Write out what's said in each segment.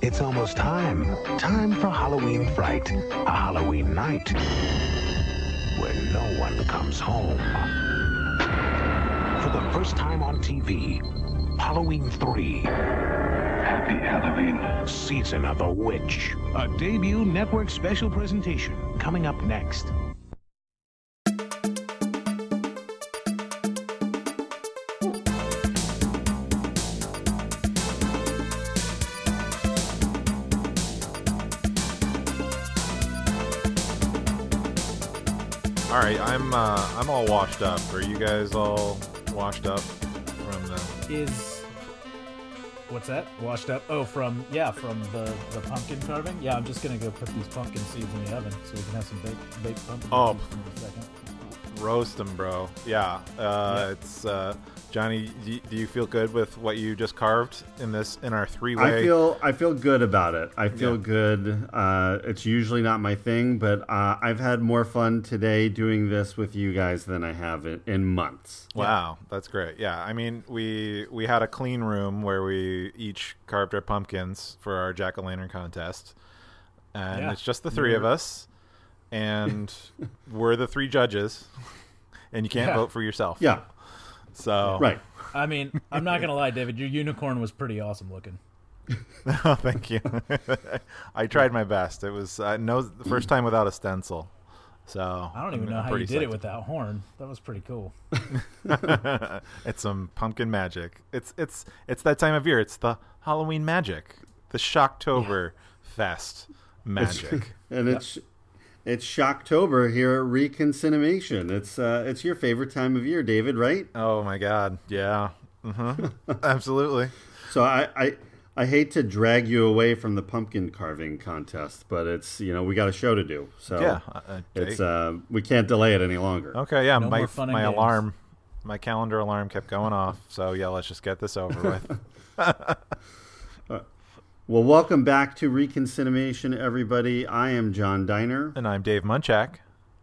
It's almost time. Time for Halloween Fright, a Halloween night where no one comes home. For the first time on TV, Halloween 3, Happy Halloween. Season of the Witch. A debut network special presentation coming up next. I'm uh, I'm all washed up. Are you guys all washed up from the? Is what's that? Washed up? Oh, from yeah, from the the pumpkin carving. Yeah, I'm just gonna go put these pumpkin seeds in the oven so we can have some baked baked pumpkin Oh. seeds in a second. Roast them, bro. Yeah, uh, Yeah. it's uh, Johnny. Do you, do you feel good with what you just carved in this in our three way? I feel I feel good about it. I feel Yeah. good. Uh, it's usually not my thing, but uh, I've had more fun today doing this with you guys than I have in, in months. Wow, that's great. Yeah, I mean, we we had a clean room where we each carved our pumpkins for our jack o' lantern contest, and Yeah. it's just the three of us, and we're the three judges, and you can't Yeah. vote for yourself. Yeah, So right. I mean, I'm not gonna lie, David. Your unicorn was pretty awesome looking. Oh, thank you. I tried my best. It was uh, no the first time without a stencil. So I don't even I'm- know I'm how you pretty did it psyched. with that horn. That was pretty cool. it's some pumpkin magic. It's it's it's that time of year. It's the Halloween magic, the Shocktober fest magic. And it's it's Shocktober here at Reconciliation. It's uh, it's your favorite time of year, David, right? oh my god, yeah, hmm absolutely. So I, I I hate to drag you away from the pumpkin carving contest, but it's you know we got a show to do, so Yeah, uh, uh, it's uh, we can't delay it any longer. okay. Yeah, no my more fun my games. alarm, my calendar alarm kept going off. So yeah, let's just get this over with. Well, welcome back to Reconciliation, everybody. I am John Diner. and I'm Dave Munchak.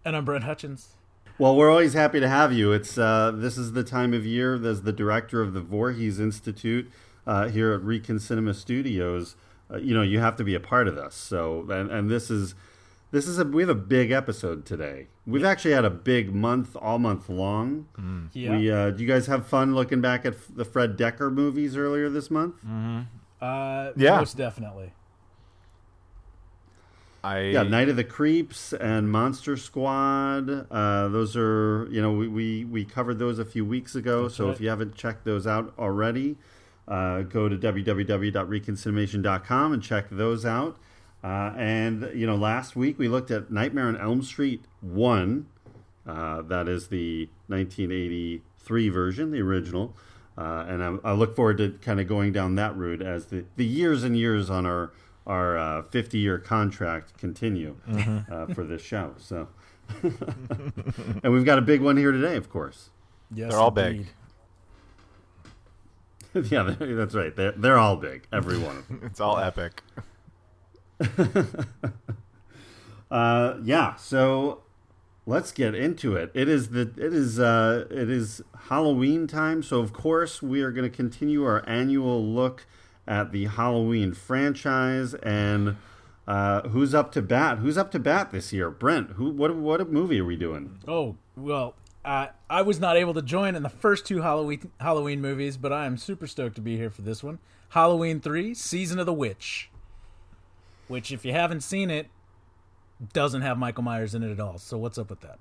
And I'm Brent Hutchins. Well, we're always happy to have you. It's uh, this is the time of year. As the director of the Voorhees Institute uh, here at Recon Cinema Studios, uh, you know you have to be a part of this. So, and, and this is this is a we have a big episode today. We've actually had a big month, all month long. Yeah. We uh, do you guys have fun looking back at f- the Fred Dekker movies earlier this month? Uh, Yeah. Most definitely. I Yeah, Night of the Creeps and Monster Squad. Uh, those are you know we, we we covered those a few weeks ago. so right. if you haven't checked those out already, uh, go to www.reconciliation.com and check those out. Uh, and you know, last week we looked at Nightmare on Elm Street one. Uh, that is the 1983 version, the original. Uh, and I, I look forward to kind of going down that route as the, the years and years on our our uh, 50 year contract continue uh, for this show. So, and we've got a big one here today, of course. Yes, They're all big. yeah, that's right. They're, they're all big, every one of them. it's all epic. Uh, yeah, so let's get into it. It is the it is uh, it is Halloween time, so of course we are going to continue our annual look at the Halloween franchise and uh, who's up to bat? Who's up to bat this year? Brent, who what what movie are we doing? Oh well, uh, I was not able to join in the first two Halloween Halloween movies, but I am super stoked to be here for this one. Halloween three, Season of the Witch, which if you haven't seen it, doesn't have Michael Myers in it at all. So what's up with that?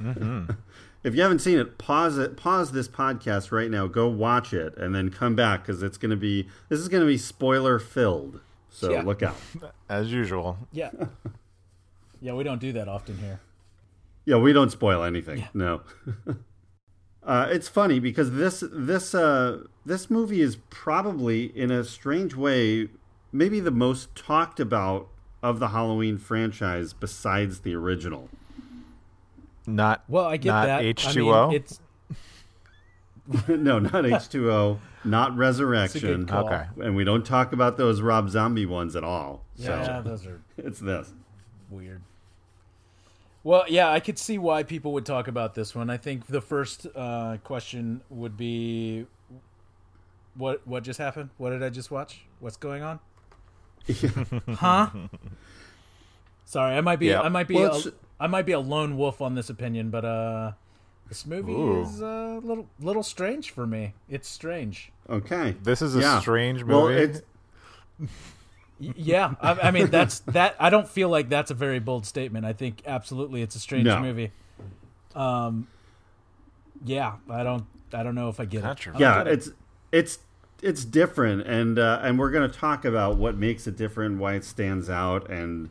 If you haven't seen it, pause it. Pause this podcast right now. Go watch it, and then come back because it's going to be this is going to be spoiler filled. So Yeah. look out. As usual. Yeah, yeah, we don't do that often here. Yeah, we don't spoil anything. No. uh, it's funny because this this uh, this movie is probably in a strange way maybe the most talked about of the Halloween franchise besides the original. Not Well, I get not that. H2O. It's no, not H2O, not Resurrection. call. Okay. And we don't talk about those Rob Zombie ones at all. yeah, So those are it's this. weird. Well, yeah, I could see why people would talk about this one. I think the first uh, question would be, "What what just happened? What did I just watch? What's going on?" huh? Sorry, I might be Yeah. I might be Well, a, it's- I might be a lone wolf on this opinion, but uh, this movie Ooh. is a little little strange for me. It's strange. Okay. This is a Yeah. strange Well, movie. it's Yeah, I, I mean that's that. I don't feel like that's a very bold statement. I think absolutely it's a strange No. movie. Um, yeah, I don't. I don't know if I get Not it. true. I yeah, get it. it's it's different, and uh, and we're going to talk about what makes it different, why it stands out, and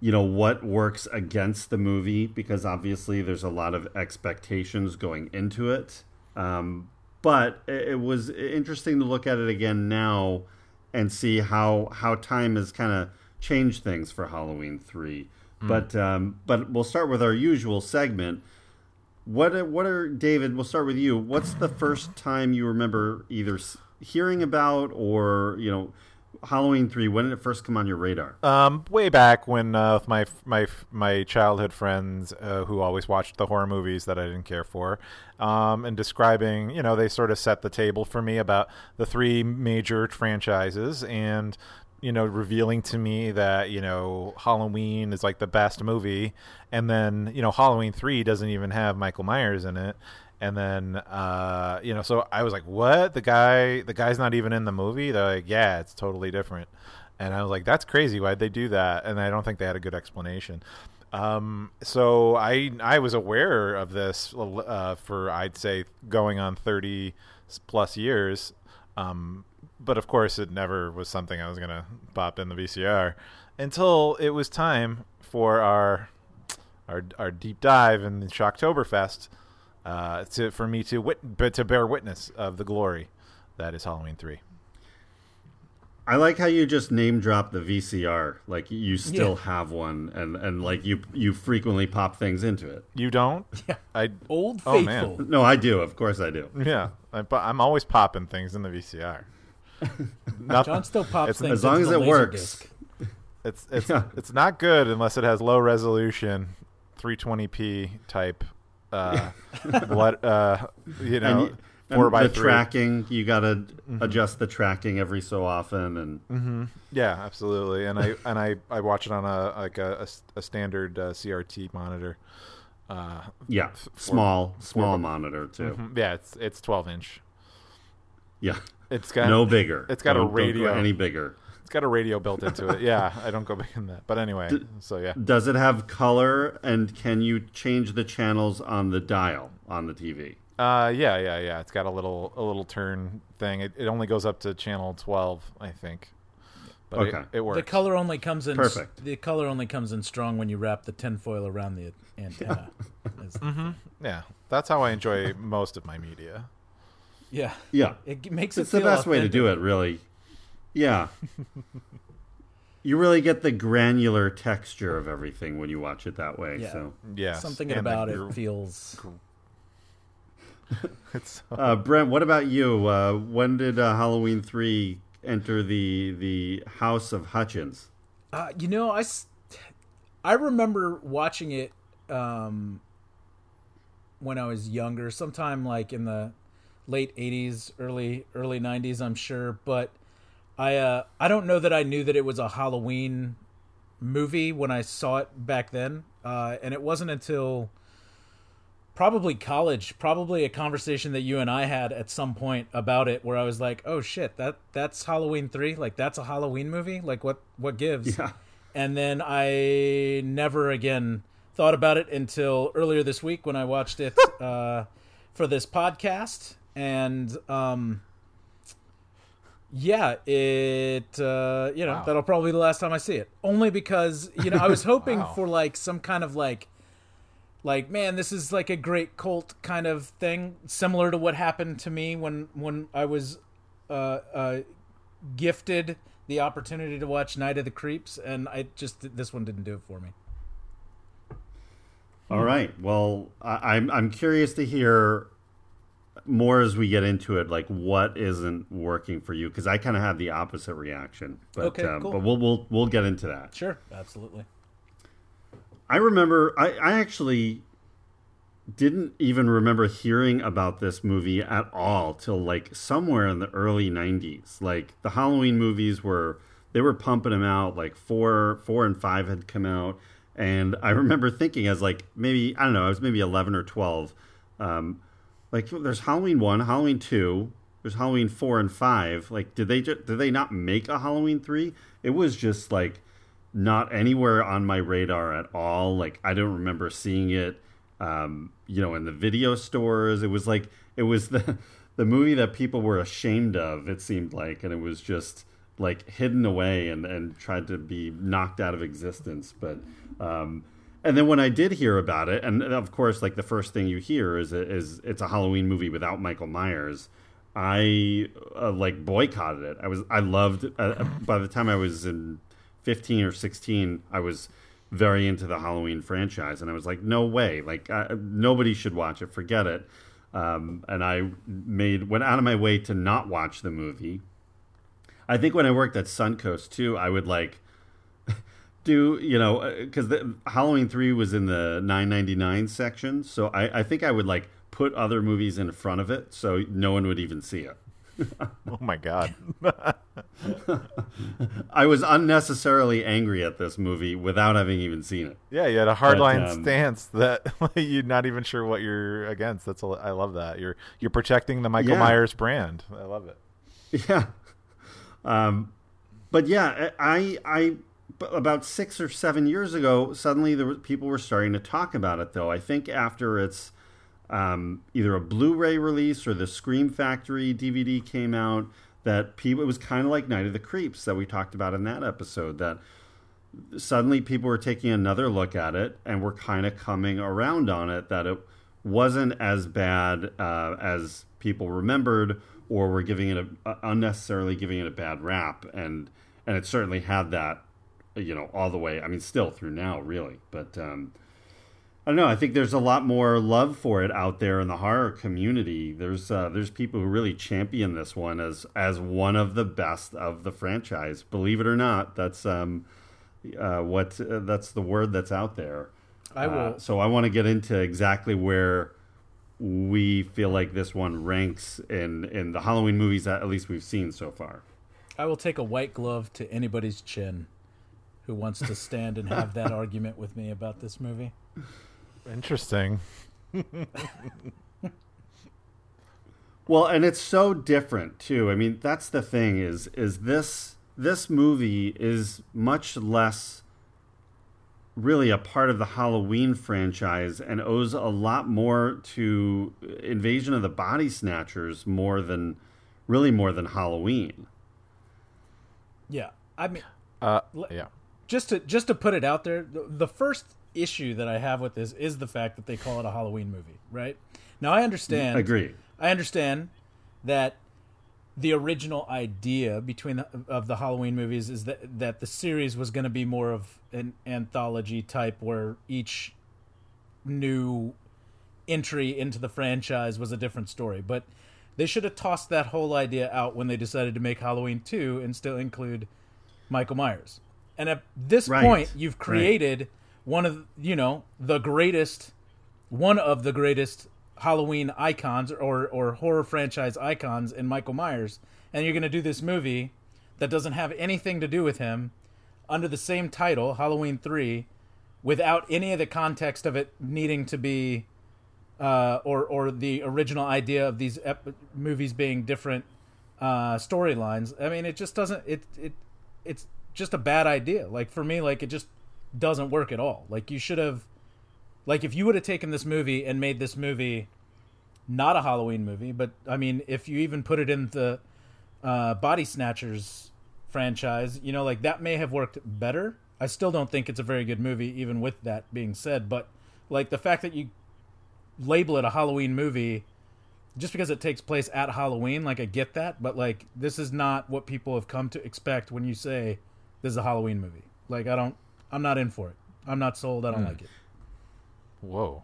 you know what works against the movie because obviously there's a lot of expectations going into it. Um, but it, it was interesting to look at it again now and see how how time has kind of changed things for Halloween three. But um, but we'll start with our usual segment. What what are David? We'll start with you. What's the first time you remember either hearing about or you know Halloween three? When did it first come on your radar? Um, way back when uh, with my my my childhood friends uh, who always watched the horror movies that I didn't care for, um, and describing, you know, they sort of set the table for me about the three major franchises and you know revealing to me that you know Halloween is like the best movie, and then you know Halloween three doesn't even have Michael Myers in it. And then, uh, you know, so I was like, "What? The guy, the guy's not even in the movie." They're like, "Yeah, it's totally different." And I was like, "That's crazy. Why'd they do that?" And I don't think they had a good explanation. Um, so I I was aware of this uh, for I'd say going on thirty plus years, um, but of course it never was something I was gonna pop in the VCR until it was time for our our our deep dive in the Shocktoberfest uh, to for me to wit- but to bear witness of the glory that is Halloween three. I like how you just name drop the VCR. Like you still Yeah. have one, and and like you you frequently pop things into it. You don't? Yeah. I Old Oh, man. faithful. No, I do. Of course, I do. yeah. I, but I'm always popping things in the VCR. Nothing. John still pops It's- things as long into as the it works. disc. It's it's Yeah. it's not good unless it has low resolution, 320p type. Uh, what uh, you know, and y- and by the three. tracking, you got to adjust the tracking every so often, and Yeah, absolutely. And I and I, I watch it on a like a, a a standard uh, CRT monitor. Uh, yeah, small small monitor too. yeah, it's it's 12 inch. Yeah, It's got no bigger. It's got a Don't- go radio. any bigger. It's got a radio built into it. Yeah, I don't go big in that. But anyway, so yeah. Does it have color, and can you change the channels on the dial on the TV? Uh, yeah, yeah, yeah. It's got a little a little turn thing. It, it only goes up to channel 12, I think. But Okay. it, it works. The color only comes in. Perfect. The color only comes in strong when you wrap the tinfoil around the antenna. It's- Yeah, that's how I enjoy most of my media. yeah. Yeah, It g- makes it's it the feel best way to do it, really. Yeah. you really get the granular texture of everything when you watch it that way. Yeah. So, Yeah, Something about it feels. It's uh, Brent, what about you? Uh, when did uh, Halloween three enter the the House of Hutchins? Uh, you know, I I remember watching it um, when I was younger, sometime like in the late '80s, early early '90s, I'm sure. But I uh, I don't know that I knew that it was a Halloween movie when I saw it back then, uh, and it wasn't until probably college, probably a conversation that you and I had at some point about it, where I was like, "Oh shit, that that's Halloween three, like that's a Halloween movie, like what what gives?" Yeah. And then I never again thought about it until earlier this week when I watched it uh, for this podcast, and um, yeah, it uh, you know Wow. that'll probably be the last time I see it. Only because you know I was hoping Wow. for like some kind of like like man this is like a great cult kind of thing similar to what happened to me when when i was uh uh gifted the opportunity to watch night of the creeps and i just this one didn't do it for me All right. Well, I, I'm I'm curious to hear more as we get into it. Like, what isn't working for you? Because I kind of have the opposite reaction. But Okay, um, cool. but we'll we'll we'll get into that. sure absolutely I remember I, I actually didn't even remember hearing about this movie at all till like somewhere in the early 90s like the halloween movies were they were pumping them out like four four and five had come out and i remember thinking as like maybe i don't know i was maybe 11 or 12 um, like there's halloween 1 halloween 2 there's halloween 4 and 5 like did they just did they not make a halloween 3 it was just like not anywhere on my radar at all like i don't remember seeing it um, you know, in the video stores. It was like it was the the movie that people were ashamed of. It seemed like, and it was just like hidden away and and tried to be knocked out of existence. But um, and then when I did hear about it, and of course, like the first thing you hear is is it's a Halloween movie without Michael Myers. I uh, like boycotted it. I was I loved. Uh, by the time I was in fifteen or sixteen, I was very into the Halloween franchise, and I was like, no way, like I, nobody should watch it, forget it. Um, and I made went out of my way to not watch the movie. I think when I worked at Suncoast too, I would like do you know because Halloween three was in the nine ninety nine section, so I, I think I would like put other movies in front of it so no one would even see it. oh my god. I was unnecessarily angry at this movie without having even seen it. Yeah, you had a hardline um, stance that you're not even sure what you're against. That's a, I love that. You're you're protecting the Michael yeah. Myers brand. I love it. Yeah. Um, but yeah, I I about six or seven years ago, suddenly were, people were starting to talk about it. Though I think after its um, either a Blu-ray release or the Scream Factory DVD came out. That people it was kind of like Night of the Creeps that we talked about in that episode. That suddenly people were taking another look at it and were kind of coming around on it. That it wasn't as bad uh, as people remembered, or were giving it a uh, unnecessarily giving it a bad rap. And and it certainly had that, you know, all the way. I mean, still through now, really. But um, I don't know. I think there's a lot more love for it out there in the horror community. There's uh, there's people who really champion this one as as one of the best of the franchise. Believe it or not, that's um, uh, what uh, that's the word that's out there. I will. Uh, so I want to get into exactly where we feel like this one ranks in in the Halloween movies that at least we've seen so far. I will take a white glove to anybody's chin who wants to stand and have that argument with me about this movie. Interesting. well, and it's so different too. I mean, that's the thing is is this this movie is much less really a part of the Halloween franchise and owes a lot more to Invasion of the Body Snatchers more than really more than Halloween. Yeah. I mean uh, yeah. Just to just to put it out there, the, the first issue that I have with this is the fact that they call it a Halloween movie, right? Now I understand. I Agree. I understand that the original idea between the, of the Halloween movies is that that the series was going to be more of an anthology type where each new entry into the franchise was a different story, but they should have tossed that whole idea out when they decided to make Halloween 2 and still include Michael Myers. And at this right. point, you've created right one of you know the greatest, one of the greatest Halloween icons or or horror franchise icons in Michael Myers, and you're going to do this movie that doesn't have anything to do with him under the same title, Halloween Three, without any of the context of it needing to be. Uh, or or the original idea of these ep- movies being different uh, storylines. I mean, it just doesn't. It it it's just a bad idea. Like for me, like it just doesn't work at all. Like you should have like if you would have taken this movie and made this movie not a Halloween movie, but I mean if you even put it in the uh, Body Snatchers franchise, you know, like that may have worked better. I still don't think it's a very good movie, even with that being said. But like the fact that you label it a Halloween movie just because it takes place at Halloween, like I get that, but like this is not what people have come to expect when you say this is a Halloween movie. Like I don't I'm not in for it. I'm not sold. I don't mm. like it. Whoa,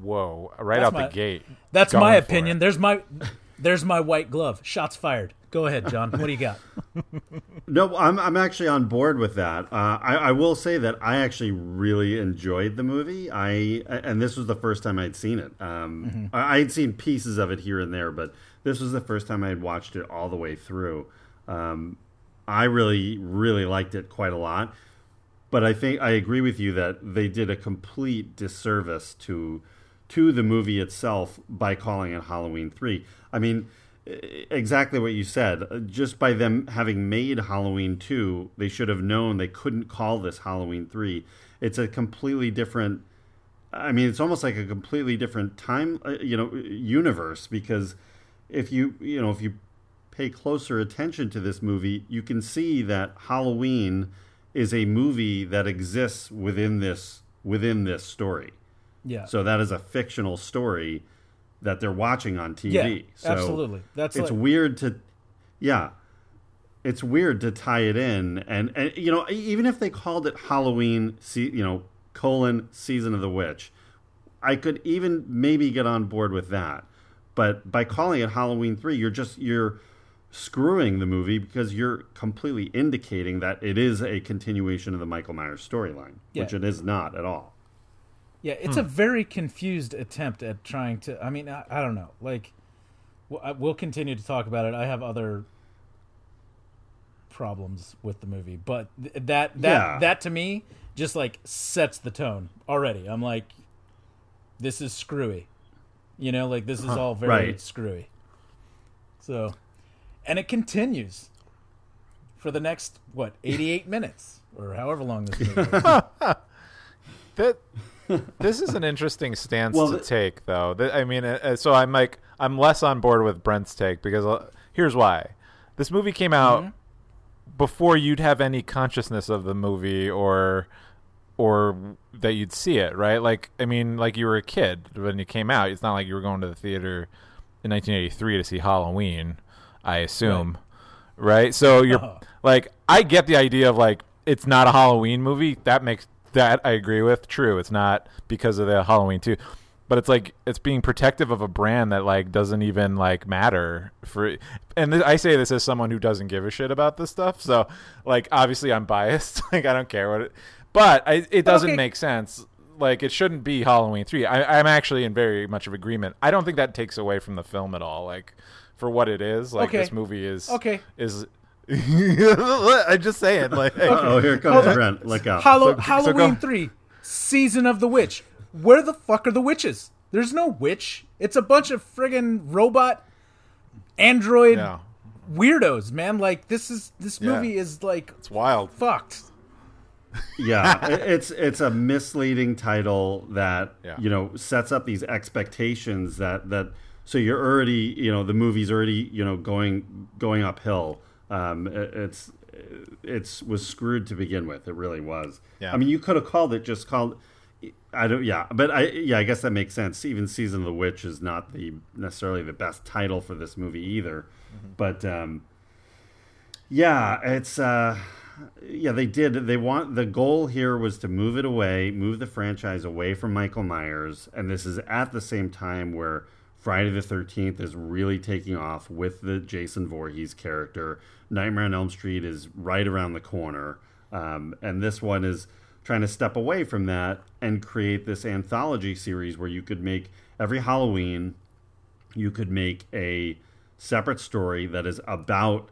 whoa! Right that's out my, the gate. That's my opinion. There's my there's my white glove. Shots fired. Go ahead, John. What do you got? No, I'm I'm actually on board with that. Uh, I, I will say that I actually really enjoyed the movie. I and this was the first time I'd seen it. Um, I, I had seen pieces of it here and there, but this was the first time I had watched it all the way through. Um, I really really liked it quite a lot, but I think I agree with you that they did a complete disservice to to the movie itself by calling it Halloween Three. I mean exactly what you said. Just by them having made Halloween 2, they should have known they couldn't call this Halloween 3. It's a completely different I mean, it's almost like a completely different time, uh, you know, universe because if you, you know, if you pay closer attention to this movie, you can see that Halloween is a movie that exists within this within this story. Yeah. So that is a fictional story that they're watching on TV. Yeah, so absolutely. That's it's like- weird to, yeah, it's weird to tie it in, and and you know even if they called it Halloween, see you know colon season of the witch, I could even maybe get on board with that, but by calling it Halloween three, you're just you're screwing the movie because you're completely indicating that it is a continuation of the Michael Myers storyline, Yeah. which it is not at all. Yeah, it's Hmm. a very confused attempt at trying to. I mean, I, I don't know. Like, we'll, we'll continue to talk about it. I have other problems with the movie, but th- that that Yeah. that to me just like sets the tone already. I'm like, this is screwy. You know, like this is all very Right. screwy. So, and it continues for the next what 88 minutes or however long this movie is. that this is an interesting stance Well, to th- take though. Th- i mean uh, so i'm like i'm less on board with brent's take because uh, here's why. This movie came out Mm-hmm. before you'd have any consciousness of the movie or or that you'd see it right? Like i mean like you were a kid when it came out. It's not like you were going to the theater in 1983 to see halloween i assume. Right, so you're Uh-huh. like i get the idea of like it's not a halloween movie. That makes that i agree with. True it's not because of the halloween too. But it's like it's being protective of a brand that like doesn't even like matter for and th- i say this as someone who doesn't give a shit about this stuff. So like obviously i'm biased. Like i don't care what it but I, it doesn't Okay. make sense like it shouldn't be halloween 3 I, i'm actually in very much of agreement i don't think that takes away from the film at all like for what it is like Okay. this movie is Okay. is I just say it like Oh, here comes Brent. Look out. Hallow- So- so Halloween go- 3, Season of the Witch. Where the fuck are the witches? There's no witch. It's a bunch of friggin' robot android yeah weirdos, man. Like this is this Yeah. movie is like it's wild fucked. yeah it's it's a misleading title that Yeah. you know sets up these expectations that that so you're already you know the movie's already you know going going uphill. Um it- it's it's was screwed to begin with. It really was. Yeah. i mean you could have called it just called i don't yeah but i yeah i guess that makes sense. Even season of the witch is not the necessarily the best title for this movie either. But um yeah it's uh yeah they did. They want the goal here was to move it away move the franchise away from michael myers and this is at the same time where friday the 13th is really taking off with the jason Voorhees character. Nightmare on elm street is right around the corner um, and this one is trying to step away from that and create this anthology series where you could make every halloween you could make a separate story that is about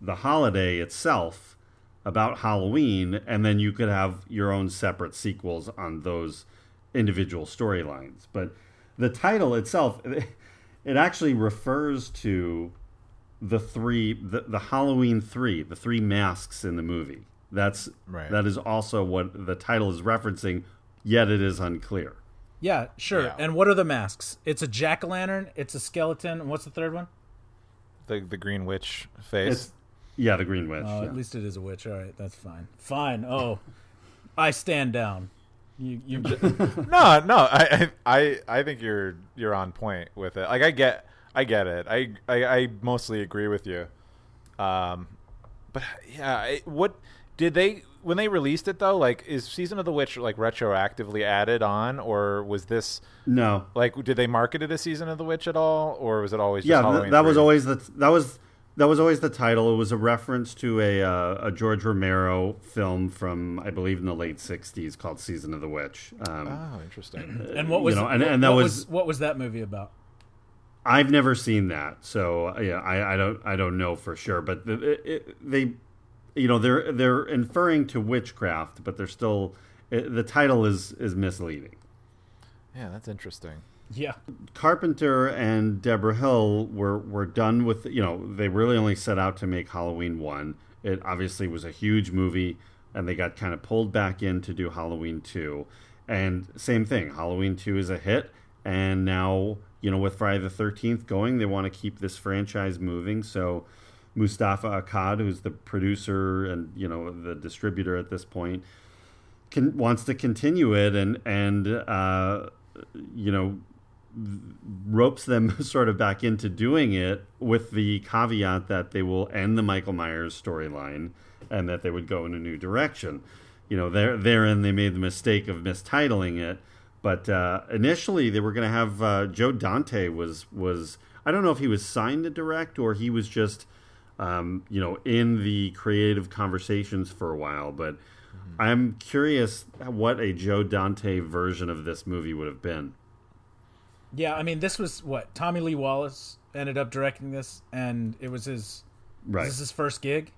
the holiday itself about Halloween, and then you could have your own separate sequels on those individual storylines. But the title itself, it actually refers to the three, the, the Halloween three, the three masks in the movie. That's Right. that is also what the title is referencing. Yet it is unclear. Yeah, sure. Yeah. And what are the masks? It's a jack o' lantern. It's a skeleton. And what's the third one? the the green witch face It's yeah, the Green Witch. Oh, yeah. at least it is a witch. All right, that's fine. Fine. Oh, I stand down. You, you. no, no, I, I, I think you're you're on point with it. Like I get, I get it. I, I, I mostly agree with you. Um, but yeah, I, what did they when they released it though? Like, is Season of the Witch like retroactively added on, or was this no, like did they market it as Season of the Witch at all, or was it always just yeah, th- Halloween that was always the that was that was always the title. It was a reference to a uh, a George Romero film from I believe in the late '60s called Season of the Witch. Um, Oh, interesting. And what was know, and- and that what was- what was that movie about? I've never seen that, so uh, yeah, I, I don't I don't know for sure. But the, it, it, they, you know, they're they're inferring to witchcraft, but they're still it, the title is is misleading. yeah, that's interesting. Yeah, Carpenter and Debra Hill were were done with you know they really only set out to make Halloween one. It obviously was a huge movie, and they got kind of pulled back in to do Halloween two. And same thing, Halloween two is a hit, and now you know with Friday the Thirteenth going, they want to keep this franchise moving. So Moustapha Akkad, who's the producer and you know the distributor at this point, can, wants to continue it, and and uh, you know ropes them sort of back into doing it with the caveat that they will end the Michael Myers storyline and that they would go in a new direction. You know, there therein they made the mistake of mistitling it, but uh, initially they were going to have uh, Joe Dante was was I don't know if he was signed to direct or he was just um, you know in the creative conversations for a while, but. I'm curious what a Joe Dante version of this movie would have been. Yeah. I mean, this was what Tommy Lee Wallace ended up directing this, and it was his Right. was this his first gig.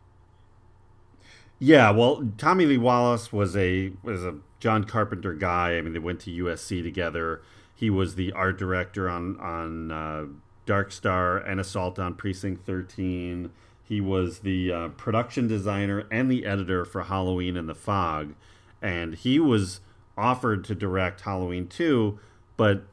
Yeah, well, Tommy Lee Wallace was a was a John Carpenter guy. I mean, they went to USC together. He was the art director on on uh, Dark Star and Assault on Precinct Thirteen. He was the uh, production designer and the editor for Halloween and the Fog, and he was offered to direct Halloween two, but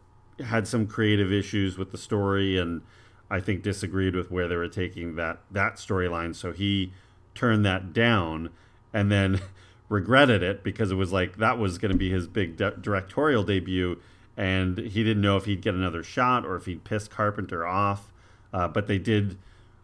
had some creative issues with the story and I think disagreed with where they were taking that that storyline. So he turned that down and then regretted it because it was like that was going to be his big di- directorial debut and he didn't know if he'd get another shot or if he'd piss Carpenter off. Uh, but they did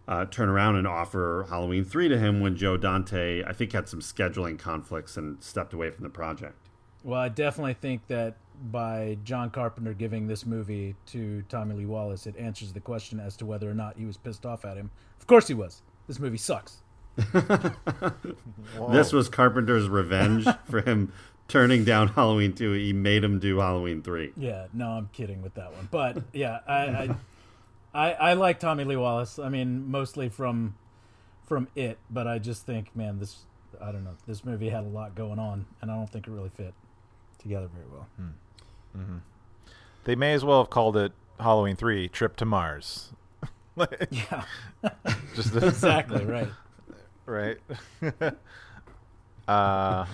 uh, turn around and offer Halloween 3 to him when Joe Dante, I think, had some scheduling conflicts and stepped away from the project. Well, I definitely think that by John Carpenter giving this movie to Tommy Lee Wallace, it answers the question as to whether or not he was pissed off at him. Of course he was. This movie sucks. This was Carpenter's revenge for him turning down Halloween 2. He made him do Halloween 3. Yeah, no, I'm kidding with that one. But yeah, I I, I, I like Tommy Lee Wallace. I mean, mostly from from it, but I just think, man, this I don't know. This movie had a lot going on, and I don't think it really fit together very well. Hmm. They may as well have called it Halloween Three: Trip to Mars. Yeah, Just exactly right. right. uh,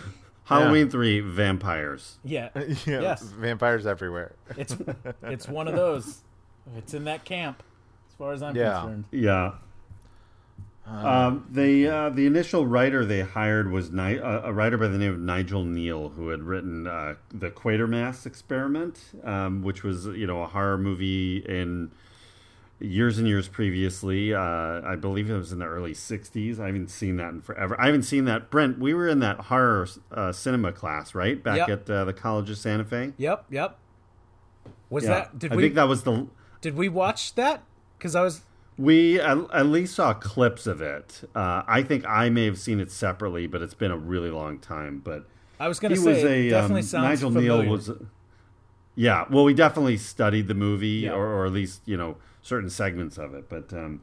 Halloween 3, Vampires. Yeah, yeah, Yes. vampires everywhere. it's it's one of those. It's in that camp, as far as I'm Yeah. concerned. Yeah. Um, the uh, the initial writer they hired was Ni- uh, a writer by the name of Nigel Kneale, who had written uh, the Quatermass Experiment, um, which was you know a horror movie in years and years previously. Uh, I believe it was in the early '60s. I haven't seen that in forever. I haven't seen that. Brent, we were in that horror uh, cinema class, right, back Yep. at uh, the College of Santa Fe. Yep, yep. Was Yeah. that? Did I we think that was the did we watch that? Because I was We at, at least saw clips of it. Uh, I think I may have seen it separately, but it's been a really long time. But I was going to say was a definitely um, sounds Nigel familiar. Neal was. Yeah, well, we definitely studied the movie, Yeah. or, or at least you know certain segments of it. But um,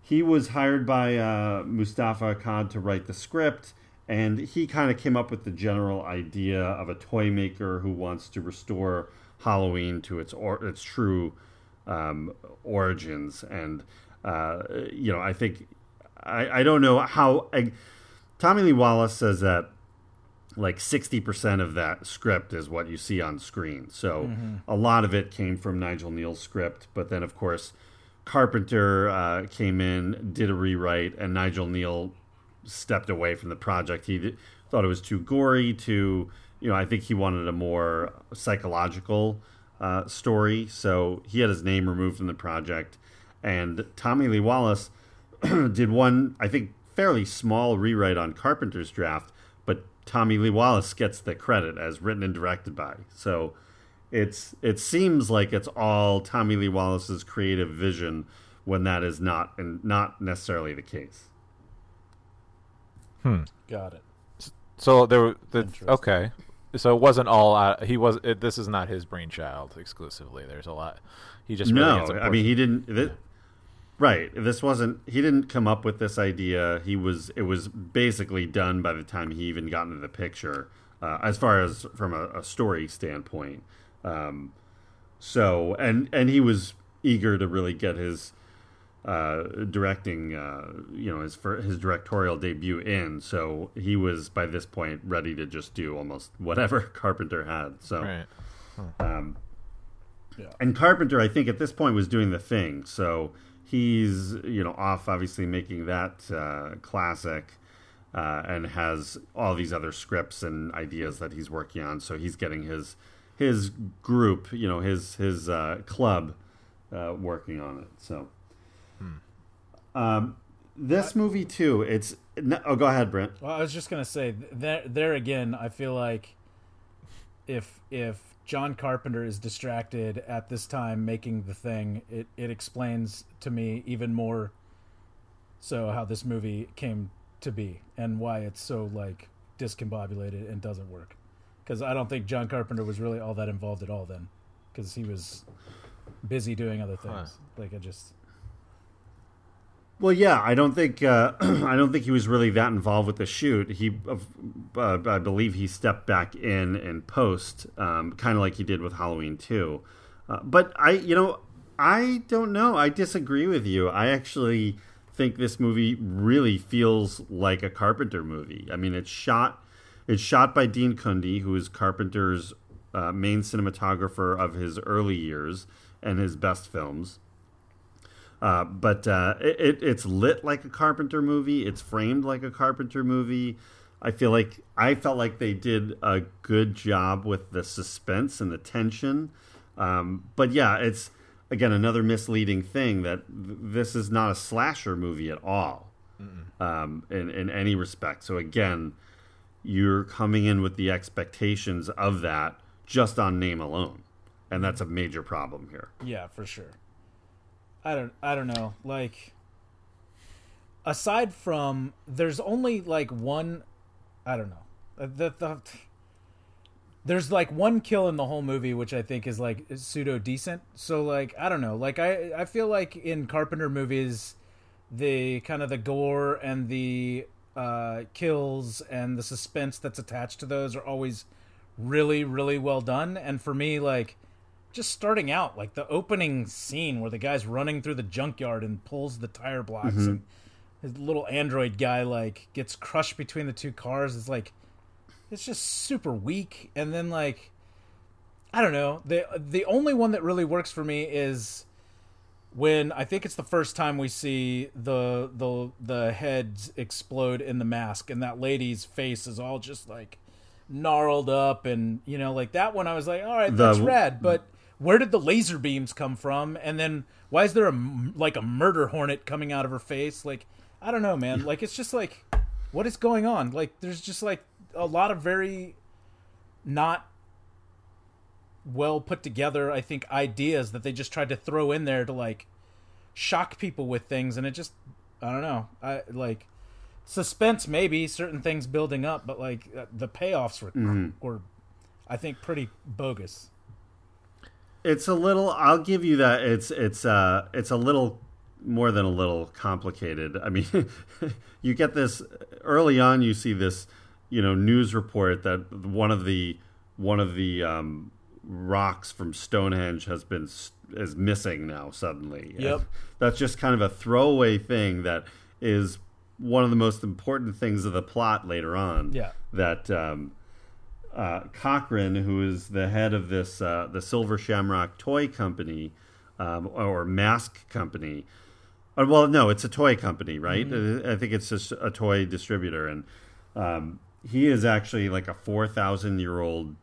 he was hired by uh, Moustapha Akkad to write the script, and he kind of came up with the general idea of a toy maker who wants to restore Halloween to its or, its true um, origins. And uh, you know, I think I, I don't know how I, Tommy Lee Wallace says that like 60% of that script is what you see on screen. So a lot of it came from Nigel Kneale's script, but then of course Carpenter uh, came in, did a rewrite, and Nigel Kneale stepped away from the project. He d- thought it was too gory, too, you know, I think he wanted a more psychological uh, story. So he had his name removed from the project. And Tommy Lee Wallace did one, I think, fairly small rewrite on Carpenter's draft, but Tommy Lee Wallace gets the credit as written and directed by. So it's it seems like it's all Tommy Lee Wallace's creative vision when that is not and not necessarily the case. Got it. So there, were- the, okay. So it wasn't all. Uh, he was. It, this is not his brainchild exclusively. There's a lot. He just really no, I mean he didn't. Thi- right, this wasn't. He didn't come up with this idea. He was. It was basically done by the time he even got into the picture, uh, as far as from a, a story standpoint. Um, so and and he was eager to really get his uh, directing, uh, you know, his fir- his directorial debut in. So he was by this point ready to just do almost whatever Carpenter had. So. right. And Carpenter, I think at this point was doing the thing. So he's you know off obviously making that uh, classic, uh, and has all these other scripts and ideas that he's working on. So he's getting his his group, you know, his his uh, club uh, working on it. So. Um, this movie too. It's no, oh, go ahead, Brent. Well, I was just gonna say th- there, there again. I feel like if if John Carpenter is distracted at this time making the thing, it it explains to me even more. So how this movie came to be and why it's so like discombobulated and doesn't work. Because I don't think John Carpenter was really all that involved at all then, because he was busy doing other things. Like I just Well, yeah, I don't think uh, I don't think he was really that involved with the shoot. He, uh, I believe, he stepped back in in post, um, kind of like he did with Halloween Two. Uh, but I, you know, I don't know. I disagree with you. I actually think this movie really feels like a Carpenter movie. I mean, it's shot, it's shot by Dean Cundey, who is Carpenter's uh, main cinematographer of his early years and his best films. Uh, but uh, it, it, it's lit like a Carpenter movie. It's framed like a Carpenter movie. I feel like I felt like they did a good job with the suspense and the tension. Um, but yeah, it's again another misleading thing that th- this is not a slasher movie at all um, in in any respect. So again, you're coming in with the expectations of that just on name alone, and that's a major problem here. Yeah, for sure. I don't I don't know. Like aside from there's only like one I don't know. Uh, The, the there's like one kill in the whole movie which I think is like pseudo decent. So like I don't know. Like I I feel like in Carpenter movies the kind of the gore and the uh kills and the suspense that's attached to those are always really really well done and for me like just starting out, like the opening scene where the guy's running through the junkyard and pulls the tire blocks, mm-hmm. and his little android guy like gets crushed between the two cars. It's like it's just super weak. And then like I don't know the the only one that really works for me is when I think it's the first time we see the the the heads explode in the mask, and that lady's face is all just like gnarled up, and you know, like that one. I was like, all right, The- that's rad, but where did the laser beams come from? And then why is there a like a murder hornet coming out of her face? Like I don't know, man. Like it's just like what is going on? Like there's just like a lot of very not well put together i think ideas that they just tried to throw in there to like shock people with things and it just i don't know i like suspense maybe certain things building up but like uh, the payoffs were were i think pretty bogus It's a little. I'll give you that. It's it's uh it's a little more than a little complicated. I mean, you get this early on. You see this, you know, news report that one of the one of the um, rocks from Stonehenge has been is missing now suddenly. Yep. That's just kind of a throwaway thing that is one of the most important things of the plot later on. Yeah. That um, uh, Cochran, who is the head of this uh, the Silver Shamrock Toy Company um, or mask company. Uh, well, no, it's a toy company, right? Uh, I think it's just a toy distributor, and um, he is actually like a four thousand year old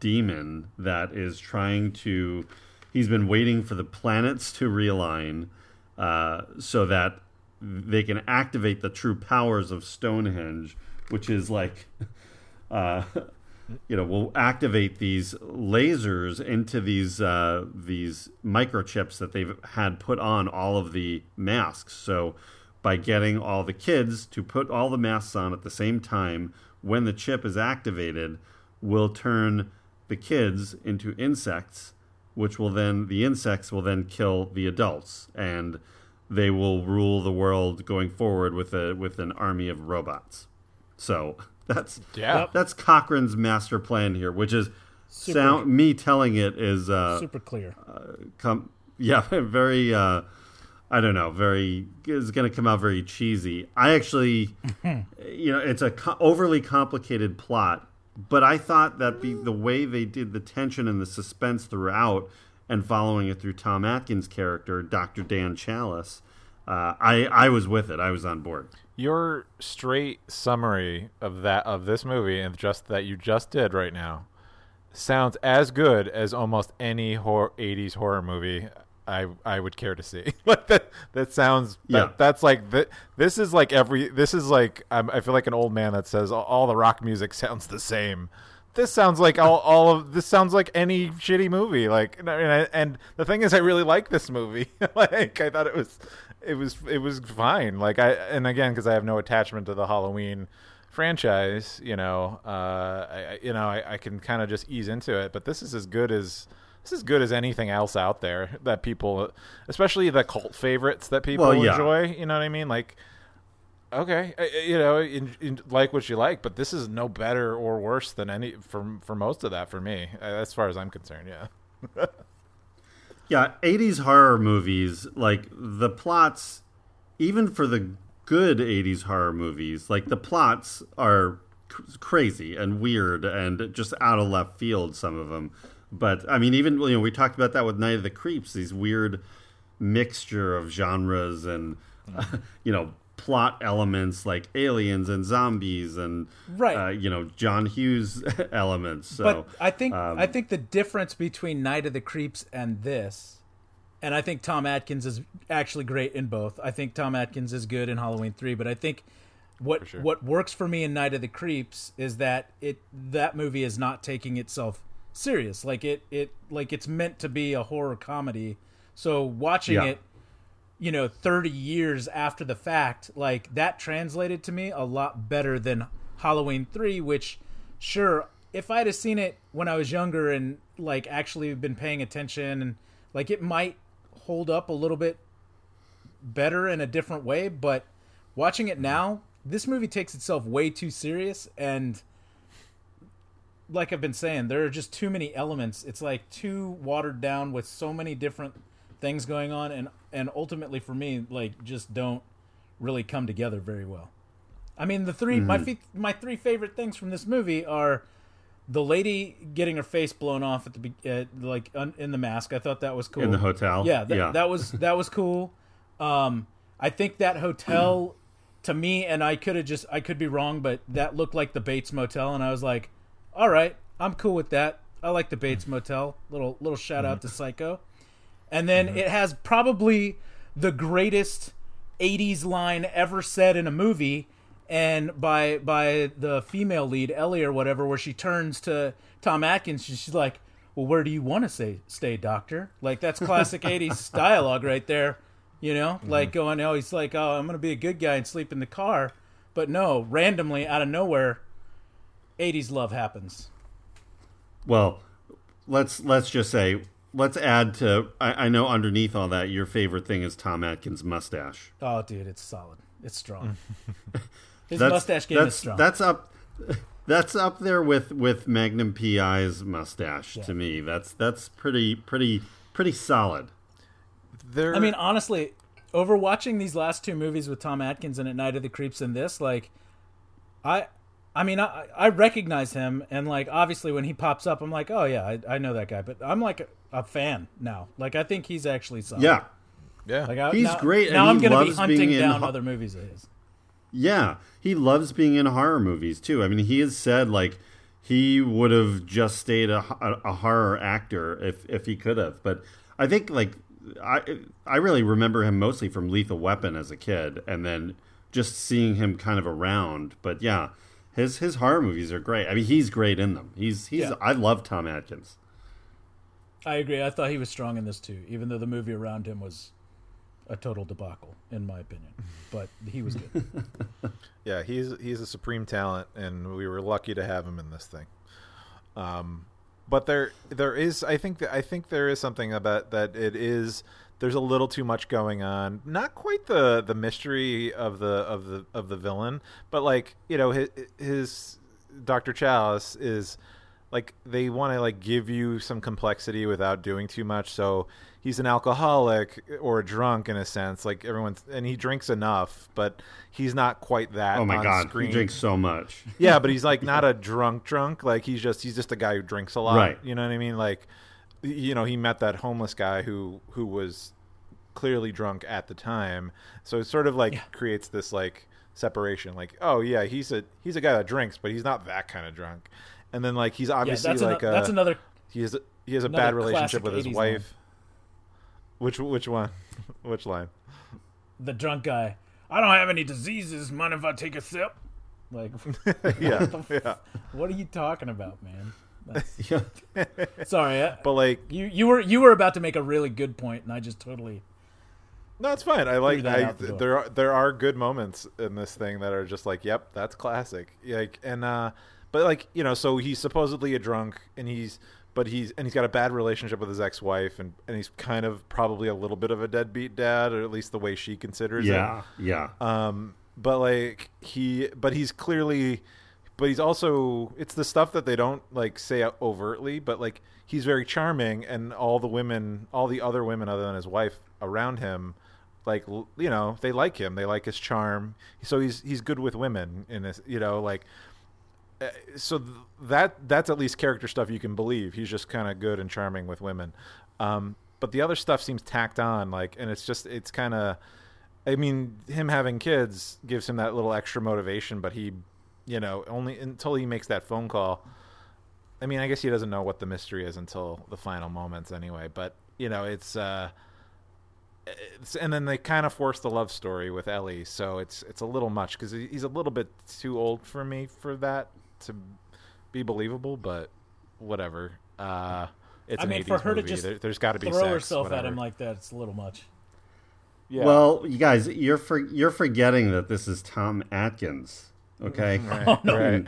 demon that is trying to. He's been waiting for the planets to realign uh, so that they can activate the true powers of Stonehenge, which is like uh, you know, will activate these lasers into these uh, these microchips that they've had put on all of the masks. So by getting all the kids to put all the masks on at the same time when the chip is activated, will turn the kids into insects, which will then the insects will then kill the adults and they will rule the world going forward with a with an army of robots. So that's Yeah. that's Cochran's master plan here, which is Super. sound me telling it is uh Super clear. come yeah very uh I don't know very is going to come out very cheesy. I actually you know it's a co- overly complicated plot, but I thought that be the way they did the tension and the suspense throughout and following it through Tom Atkins' character, Dr. Dan Challis, uh, I I was with it. I was on board. Your straight summary of that of this movie and just that you just did right now sounds as good as almost any hor- 80s horror movie I I would care to see. like that that sounds that, Yeah. that's like th- this is like every this is like I'm, I feel like an old man that says all, all the rock music sounds the same. This sounds like all, all of this sounds like any shitty movie. Like and, I, and the thing is, I really like this movie. like I thought it was it was it was fine. Like I and again because I have no attachment to the Halloween franchise, you know, uh, I, you know, I, I can kind of just ease into it. But this is as good as this is as good as anything else out there that people, especially the cult favorites that people Well, yeah. enjoy. You know what I mean? Like, okay, you know, in, in, like what you like, but this is no better or worse than any for for most of that for me, as far as I'm concerned. Yeah. Yeah, 80s horror movies, like the plots, even for the good 80s horror movies, like the plots are c- crazy and weird and just out of left field, some of them. But I mean, even, you know, we talked about that with Night of the Creeps, these weird mixture of genres and, you know, plot elements like aliens and zombies and, Right. uh, you know, John Hughes elements. So, but I think um, I think the difference between Night of the Creeps and this, and I think Tom Atkins is actually great in both. I think Tom Atkins is good in Halloween three, but I think what sure. what works for me in Night of the Creeps is that it that movie is not taking itself serious. Like it it like it's meant to be a horror comedy. So watching Yeah. it you know 30 years after the fact like that translated to me a lot better than halloween 3 which sure if i'd have seen it when i was younger and like actually been paying attention and like it might hold up a little bit better in a different way but watching it now this movie takes itself way too serious and like i've been saying there are just too many elements. It's like too watered down with so many different things going on and and ultimately for me like just don't really come together very well i mean the 3 my fe- my three favorite things from this movie are the lady getting her face blown off at the be- uh, like un- in the mask i thought that was cool in the hotel. yeah, that, yeah. that was that was cool. Um, I think that hotel to me, and I could have just I could be wrong, but that looked like the Bates Motel, and I was like, all right, I'm cool with that. I like the Bates Motel. Little little shout out to Psycho, and then mm-hmm. it has probably the greatest '80s line ever said in a movie. And by by the female lead Ellie or whatever, where she turns to Tom Atkins, she's like, well, where do you want to say stay, doctor? Like that's classic '80s dialogue right there. You know, mm-hmm. like going, oh, he's like, oh, I'm gonna be a good guy and sleep in the car, but no, randomly out of nowhere, '80s love happens. Well, let's let's just say let's add to. I, I know underneath all that, your favorite thing is Tom Atkins' mustache. Oh, dude, it's solid. It's strong. Mm. His That's, mustache game that's, is strong. That's up. That's up there with with Magnum PI's mustache to me. That's that's pretty pretty pretty solid. There, I mean, honestly, over watching these last two movies with Tom Atkins and At Night of the Creeps and this, like, I, I mean, I, I recognize him, and like, obviously, when he pops up, I'm like, oh yeah, I, I know that guy. But I'm like a, a fan now. Like, I think he's actually solid. Yeah, yeah, like I, He's now, great, and Now I'm gonna be hunting down ho- other movies of his. yeah. He loves being in horror movies too. I mean, he has said like he would have just stayed a, a, a horror actor if if he could have. But I think like I I really remember him mostly from Lethal Weapon as a kid, and then just seeing him kind of around. But yeah, his his horror movies are great. I mean, he's great in them. He's he's Yeah. I love Tom Atkins. I agree. I thought he was strong in this too, even though the movie around him was a total debacle, in my opinion. But he was good. Yeah, he's he's a supreme talent, and we were lucky to have him in this thing. Um, but there there is, I think I think there is something about that. It is there's a little too much going on. Not quite the the mystery of the of the of the villain, but like you know his, his Doctor Challis is like they want to like give you some complexity without doing too much so he's an alcoholic or a drunk in a sense like everyone's and he drinks enough but he's not quite that Oh my god, screen. he drinks so much. yeah but he's like not a drunk drunk like he's just he's just a guy who drinks a lot Right. you know what i mean like you know he met that homeless guy who who was clearly drunk at the time so it sort of like creates this like separation like oh yeah he's a he's a guy that drinks but he's not that kind of drunk and then like he's Yeah, obviously that's, like ano- a, that's uh, another. he has a, he has a bad relationship with his 80s wife. Which which one? which line? The drunk guy. I don't have any diseases. Mind if I take a sip? Like, yeah, yeah. what are you talking about, man? That's- Yeah. Sorry, I, But like, you you were you were about to make a really good point, and I just totally. no, it's fine. I like. that I, the there are there are good moments in this thing that are just like, yep, that's classic. Like, and uh, but like you know, so he's supposedly a drunk, and he's but he's and he's got a bad relationship with his ex-wife, and and he's kind of probably a little bit of a deadbeat dad, or at least the way she considers it. Yeah, yeah. um but like he but he's clearly but he's also it's the stuff that they don't like say overtly but like he's very charming and all the women all the other women other than his wife around him like you know they like him. They like his charm. So he's he's good with women in this you know like uh, so that that's at least character stuff you can believe. He's just kind of good and charming with women. Um but the other stuff seems tacked on like and it's just it's kind of I mean, him having kids gives him that little extra motivation, but he, you know, only until he makes that phone call. I mean, I guess he doesn't know what the mystery is until the final moments, anyway. But you know, it's, uh, it's and then they kind of force the love story with Ellie, so it's it's a little much because he's a little bit too old for me for that to be believable. But whatever. Uh, it's I mean, for her to just there, has got to be throw sex, herself at him like that. It's a little much. yeah. Well, you guys, you're for, you're forgetting that this is Tom Atkins. Okay, right, right.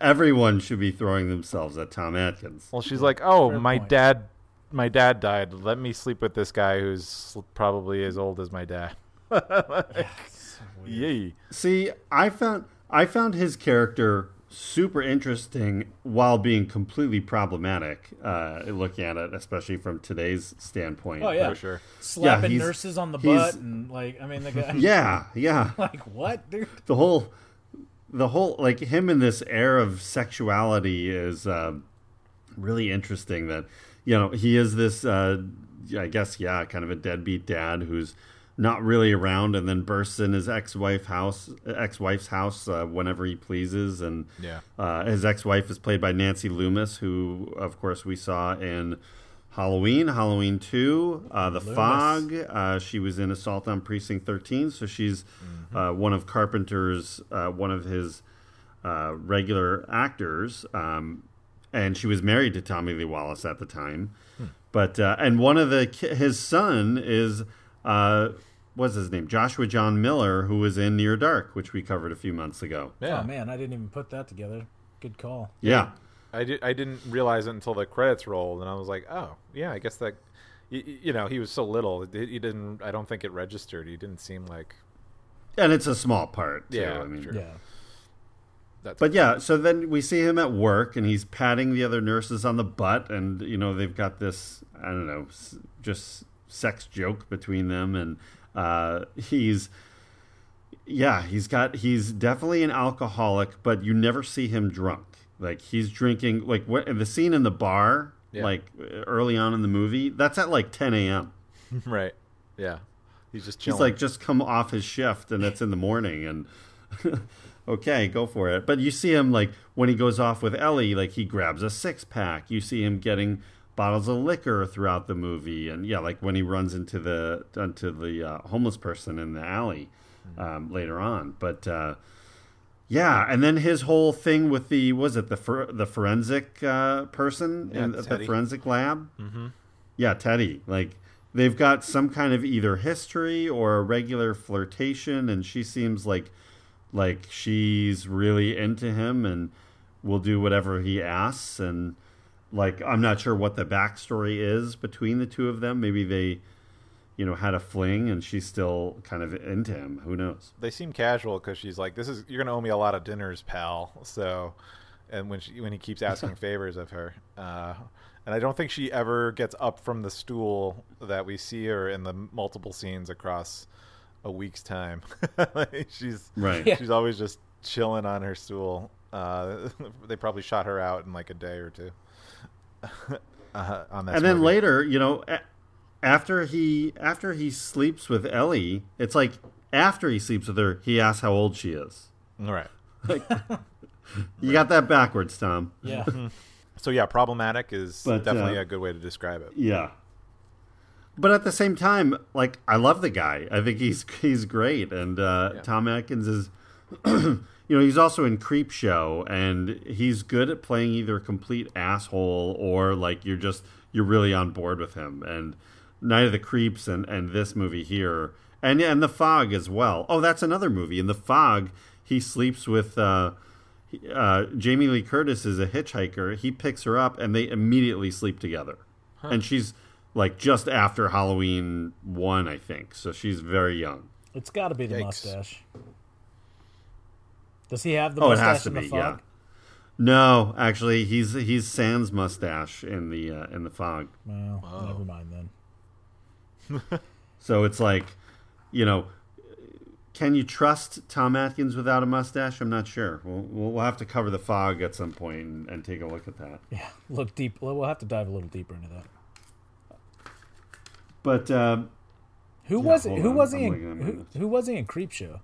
everyone should be throwing themselves at Tom Atkins. Well, she's like, "Oh, Fair my point. dad, my dad died. Let me sleep with this guy who's probably as old as my dad." Yay! See, I found I found his character super interesting while being completely problematic. Uh, looking at it, especially from today's standpoint. Oh, yeah. For sure. Slapping he's- nurses on the butt and like, I mean, the guy. yeah, yeah. Like what, dude? the whole the whole like him in this air of sexuality is um really interesting that you know he is this uh i guess yeah kind of a deadbeat dad who's not really around and then bursts in his ex-wife house ex-wife's house uh, whenever he pleases and Yeah. uh, his ex-wife is played by nancy loomis who of course we saw in Halloween, Halloween 2, uh, The Fog. Uh, she was in Assault on Precinct 13, so she's uh, one of Carpenter's, uh, one of his uh, regular actors. Um, and she was married to Tommy Lee Wallace at the time. But, uh, and one of the, his son is, uh, what's his name? Joshua John Miller, who was in Near Dark, which we covered a few months ago. Yeah. Oh man, I didn't even put that together. Good call. Yeah. I did. I didn't realize it until the credits rolled, and I was like, "Oh, yeah, I guess that." You, you know, he was so little. He he didn't. I don't think it registered. He didn't seem like. And it's a small part, too. Yeah, I mean, sure. Yeah. That's But yeah, so then we see him at work and he's patting the other nurses on the butt, and you know they've got this I don't know, just sex joke between them, and uh, he's yeah, he's got he's definitely an alcoholic, but you never see him drunk. Like he's drinking like what the scene in the bar, Yeah. like early on in the movie, that's at like 10 a.m. right. Yeah, he's just chilling. He's like just come off his shift and it's in the morning and okay, go for it. But you see him like when he goes off with Ellie, like he grabs a six pack. You see him getting bottles of liquor throughout the movie, and yeah, like when he runs into the into the uh, homeless person in the alley um, later on. But uh, Yeah, and then his whole thing with the was it the for, the forensic uh, person Yeah, in the forensic lab? Mm-hmm. Yeah, Teddy. Like they've got some kind of either history or a regular flirtation, and she seems like like she's really into him and will do whatever he asks. And like I'm not sure what the backstory is between the two of them. Maybe they, you know, had a fling, and she's still kind of into him. Who knows? They seem casual because she's like, "This is you're gonna owe me a lot of dinners, pal." So, and when she when he keeps asking favors of her, uh, and I don't think she ever gets up from the stool that we see her in the multiple scenes across a week's time. She's Right. Yeah. she's always just chilling on her stool. Uh, they probably shot her out in like a day or two. uh, on that, and then movie. later, you know, a- after he after he sleeps with Ellie, it's like after he sleeps with her, he asks how old she is. all right. You got that backwards, Tom. Yeah. So yeah, problematic is But, definitely uh, a good way to describe it. Yeah. But at the same time, like I love the guy. I think he's he's great, and uh, Yeah. Tom Atkins is, you know, he's also in Creepshow, and he's good at playing either a complete asshole or like you're just you're really on board with him. And Night of the Creeps and and this movie here, and and The Fog as well. Oh, that's another movie. In The Fog, he sleeps with. Uh, uh, Jamie Lee Curtis is a hitchhiker. He picks her up, and they immediately sleep together. And she's like just after Halloween one, I think. So she's very young. It's got to be the Yikes. mustache. Does he have the Oh, it mustache has to in the be. fog? Yeah. No, actually, he's he's Sans mustache in the uh, in the fog. Well, never mind then. So it's like, you know, can you trust Tom Atkins without a mustache? I'm not sure. We'll, we'll have to cover the fog at some point and, and take a look at that. Yeah, look deep. We'll have to dive a little deeper into that. But uh, Who Yeah, was hold who on, was he in looking at my who, who was he in Creepshow?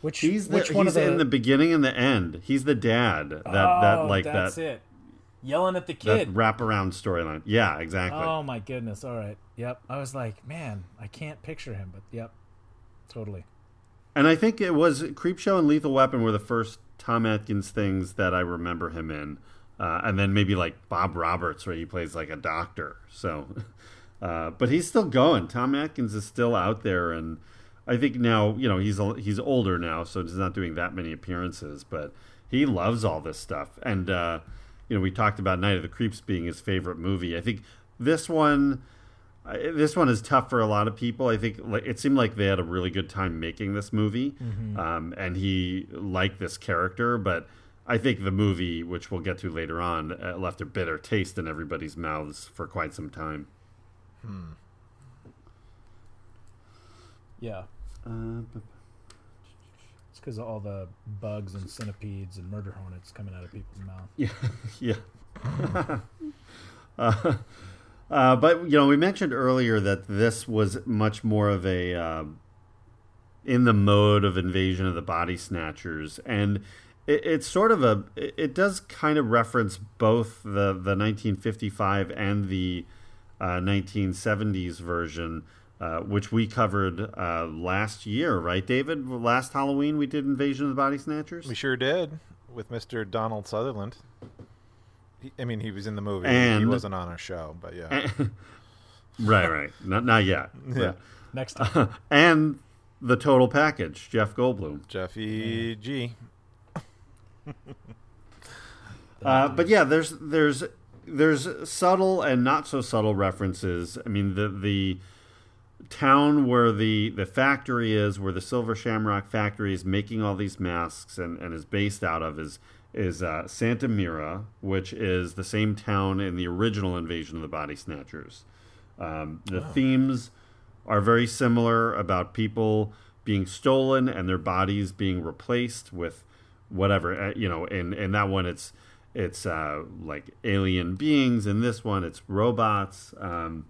Which he's the, which one he's of the, in the beginning and the end. He's the dad. That oh, that like that's that it. Yelling at the that kid. wraparound storyline. Yeah, exactly. Oh my goodness! All right. Yep. I was like, man, I can't picture him, but yep, totally. And I think it was Creepshow and Lethal Weapon were the first Tom Atkins things that I remember him in. Uh, and then maybe like Bob Roberts, where he plays like a doctor. So, uh, but he's still going. Tom Atkins is still out there, and I think now you know he's he's older now, so he's not doing that many appearances. But he loves all this stuff, and uh, you know we talked about Night of the Creeps being his favorite movie. I think this one. This one is tough for a lot of people. I think like, it seemed like they had a really good time making this movie, um, and he liked this character. But I think the movie, which we'll get to later on, uh, left a bitter taste in everybody's mouths for quite some time. Hmm. Yeah. Uh, It's because of all the bugs and centipedes and murder hornets coming out of people's mouth. Yeah, yeah. uh, uh, but you know, we mentioned earlier that this was much more of a uh, in the mode of invasion of the body snatchers, and it, it's sort of a. It, does kind of reference both the the 1955 and the uh, 1970s version. Uh, which we covered uh, last year, right, David? Last Halloween, we did Invasion of the Body Snatchers. We sure did with Mr. Donald Sutherland. He, I mean, he was in the movie. he wasn't on our show, but yeah. right, right. Not, not yet. yeah. Next time. and the total package, Jeff Goldblum. Jeffy G. Uh, but yeah, there's there's there's subtle and not so subtle references. I mean, the the town where the the factory is, where the Silver Shamrock factory is making all these masks and, and is based out of, is is uh, Santa Mira, which is the same town in the original Invasion of the Body Snatchers. Um, the themes are very similar about people being stolen and their bodies being replaced with whatever uh, you know. In in that one, it's it's uh, like alien beings. In this one, it's robots. Um,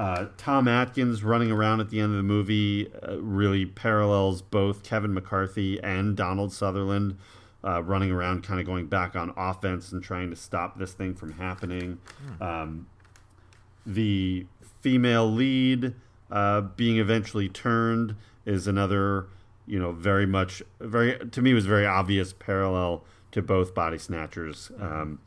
uh, Tom Atkins running around at the end of the movie uh, really parallels both Kevin McCarthy and Donald Sutherland uh, running around, kind of going back on offense and trying to stop this thing from happening. Um, the female lead uh, being eventually turned is another, you know, very much, very to me was very obvious parallel to both Body Snatchers. Um,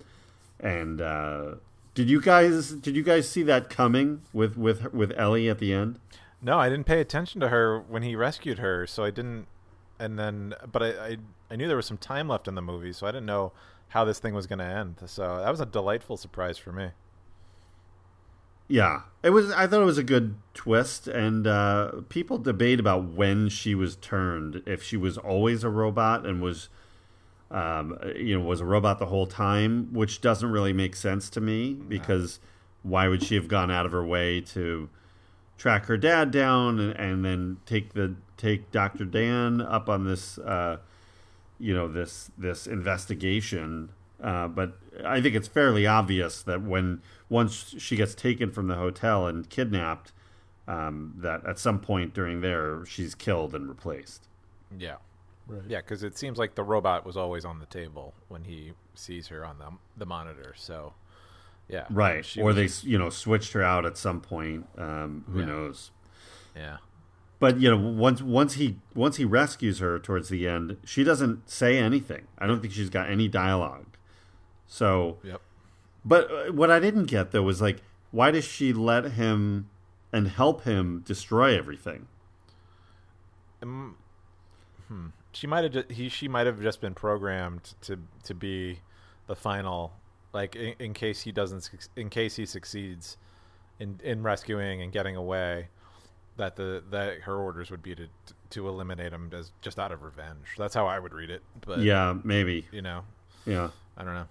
and uh, did you guys did you guys see that coming with with with Ellie at the end? No, I didn't pay attention to her when he rescued her, so I didn't. And then, but I, I, I knew there was some time left in the movie, so I didn't know how this thing was going to end. So that was a delightful surprise for me. Yeah, it was. I thought it was a good twist, and uh, people debate about when she was turned. If she was always a robot and was, um, you know, was a robot the whole time, which doesn't really make sense to me because why would she have gone out of her way to track her dad down and, and then take the take Doctor Dan up on this, uh, you know, this this investigation? Uh, but I think it's fairly obvious that when once she gets taken from the hotel and kidnapped, um, that at some point during there she's killed and replaced. Yeah. Right. Yeah, because it seems like the robot was always on the table when he sees her on the the monitor. So, yeah, Right, she or they just- you know switched her out at some point. Um, who Yeah. knows? yeah, But you know once once he once he rescues her towards the end, she doesn't say anything. I don't think she's got any dialogue. So yep. But uh, what I didn't get though was like, why does she let him and help him destroy everything? Um, hmm. She might have just, he she might have just been programmed to to be the final like in, in case he doesn't in case he succeeds in in rescuing and getting away that the that her orders would be to to eliminate him as just out of revenge. That's how I would read it. But yeah, maybe. you know, Yeah, I don't know.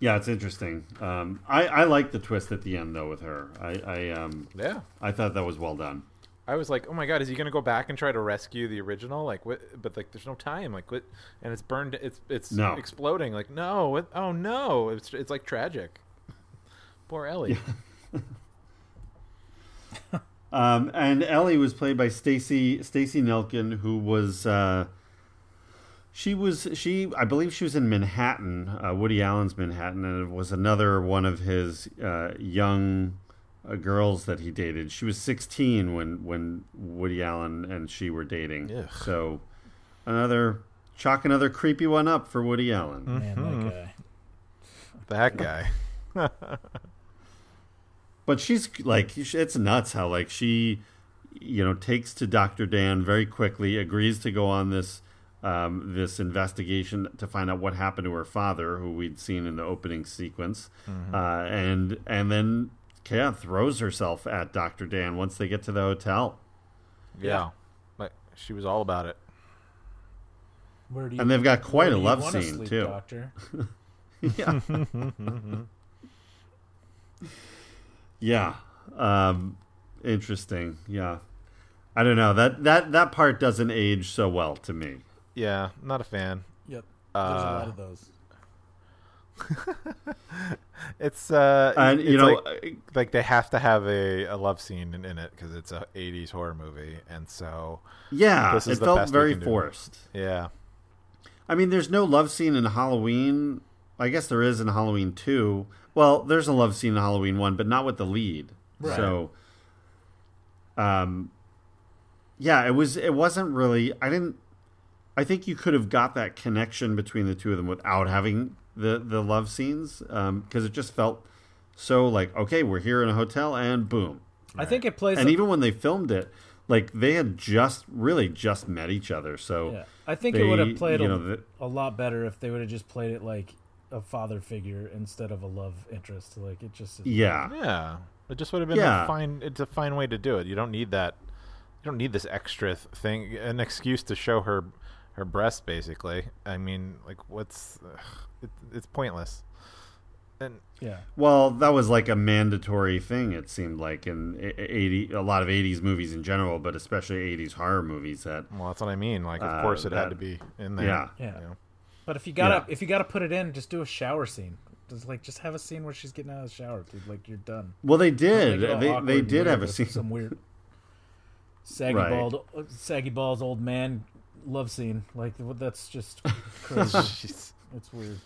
yeah, it's interesting. Um, I I like the twist at the end though with her. I I um Yeah. I thought that was well done. I was like, "Oh my god, is he gonna go back and try to rescue the original? Like, what? But like, there's no time. Like, what? And it's burned. It's it's No. exploding. Like, no. What, oh no. It's it's like tragic. Poor Ellie. Yeah. Um, and Ellie was played by Stacy Stacy Nelkin, who was uh, she was she I believe she was in Manhattan, uh, Woody Allen's Manhattan, and it was another one of his uh, young uh, girls that he dated. She was 16 when when Woody Allen and she were dating. Ugh. So another chalk another creepy one up for Woody Allen. Man, that guy. that guy. But she's like, it's nuts how like she, you know, takes to Doctor Dan very quickly, agrees to go on this um, this investigation to find out what happened to her father, who we'd seen in the opening sequence, uh, and and then yeah, throws herself at Doctor Dan once they get to the hotel, Yeah. But she was all about it. Where do you, and they've got quite a love scene sleep, too. Doctor? yeah. yeah. Um, interesting. Yeah. I don't know. That that that part doesn't age so well to me. Yeah, not a fan. Yep. There's a Uh, lot of those. It's uh, And it's you know, like, like they have to have a, a love scene in, in it because it's a '80s horror movie, and so yeah, this is it the felt best very can do. forced. yeah, I mean, there's no love scene in Halloween. I guess there is in Halloween 2. Well, there's a love scene in Halloween 1, but not with the lead. Right. So um yeah, it was it wasn't really I didn't I think you could have got that connection between the two of them without having the the love scenes um because it just felt so like okay, we're here in a hotel and boom. I think it plays. And a- even when they filmed it, like they had just really just met each other. So yeah, I think it would have played you a, the- a lot better if they would have just played it like a father figure instead of a love interest. Like it just. yeah. yeah. It just would have been Yeah. a fine. It's a fine way to do it. You don't need that. You don't need this extra thing, an excuse to show her her breast. Basically, I mean, like, what's ugh, it, it's pointless. And Yeah. Well, that was like a mandatory thing. It seemed like in eighty, a lot of '80s movies in general, but especially '80s horror movies. That well, that's what I mean. Like, of Uh, course, it had to be in there. yeah. Yeah. you know? But if you gotta Yeah. if you gotta put it in, just do a shower scene. Just like just have a scene where she's getting out of the shower, dude. Like you're done. well, they did. it all They they did have a scene. Some weird saggy Right. bald, saggy balls, old man love scene. Like that's just crazy. Jeez. it's weird.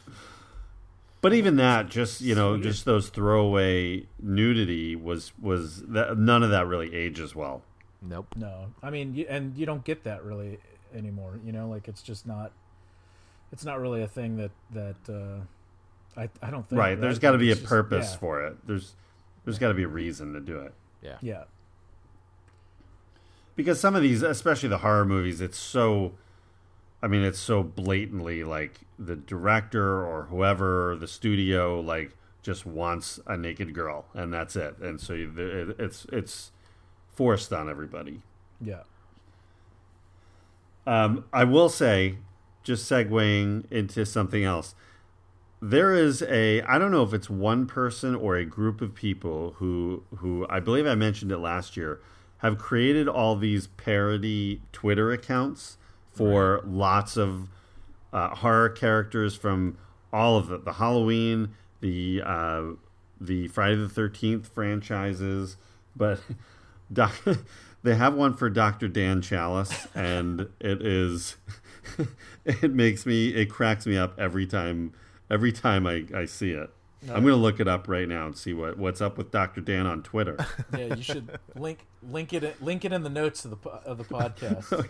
But even that, just you know, just those throwaway nudity was was that none of that really ages well. Nope. No, I mean, you, and you don't get that really anymore. You know, like it's just not. It's not really a thing that that uh, I I don't think. right. There's got to be a just- purpose yeah, for it. There's there's got to be a reason to do it. Yeah. Yeah, because some of these, especially the horror movies, it's so. I mean, it's so blatantly like the director or whoever the studio like just wants a naked girl, and that's it. And so it's it's forced on everybody. yeah. Um, I will say, just segueing into something else, there is a I don't know if it's one person or a group of people who who I believe I mentioned it last year have created all these parody Twitter accounts for lots of uh, horror characters from all of the, the Halloween, the uh, the Friday the Thirteenth franchises, but doc, they have one for Doctor Dan Challis, and it is it makes me it cracks me up every time every time I, I see it. I'm gonna look it up right now and see what, what's up with Doctor Dan on Twitter. Yeah, you should link link it link it in the notes of the of the podcast.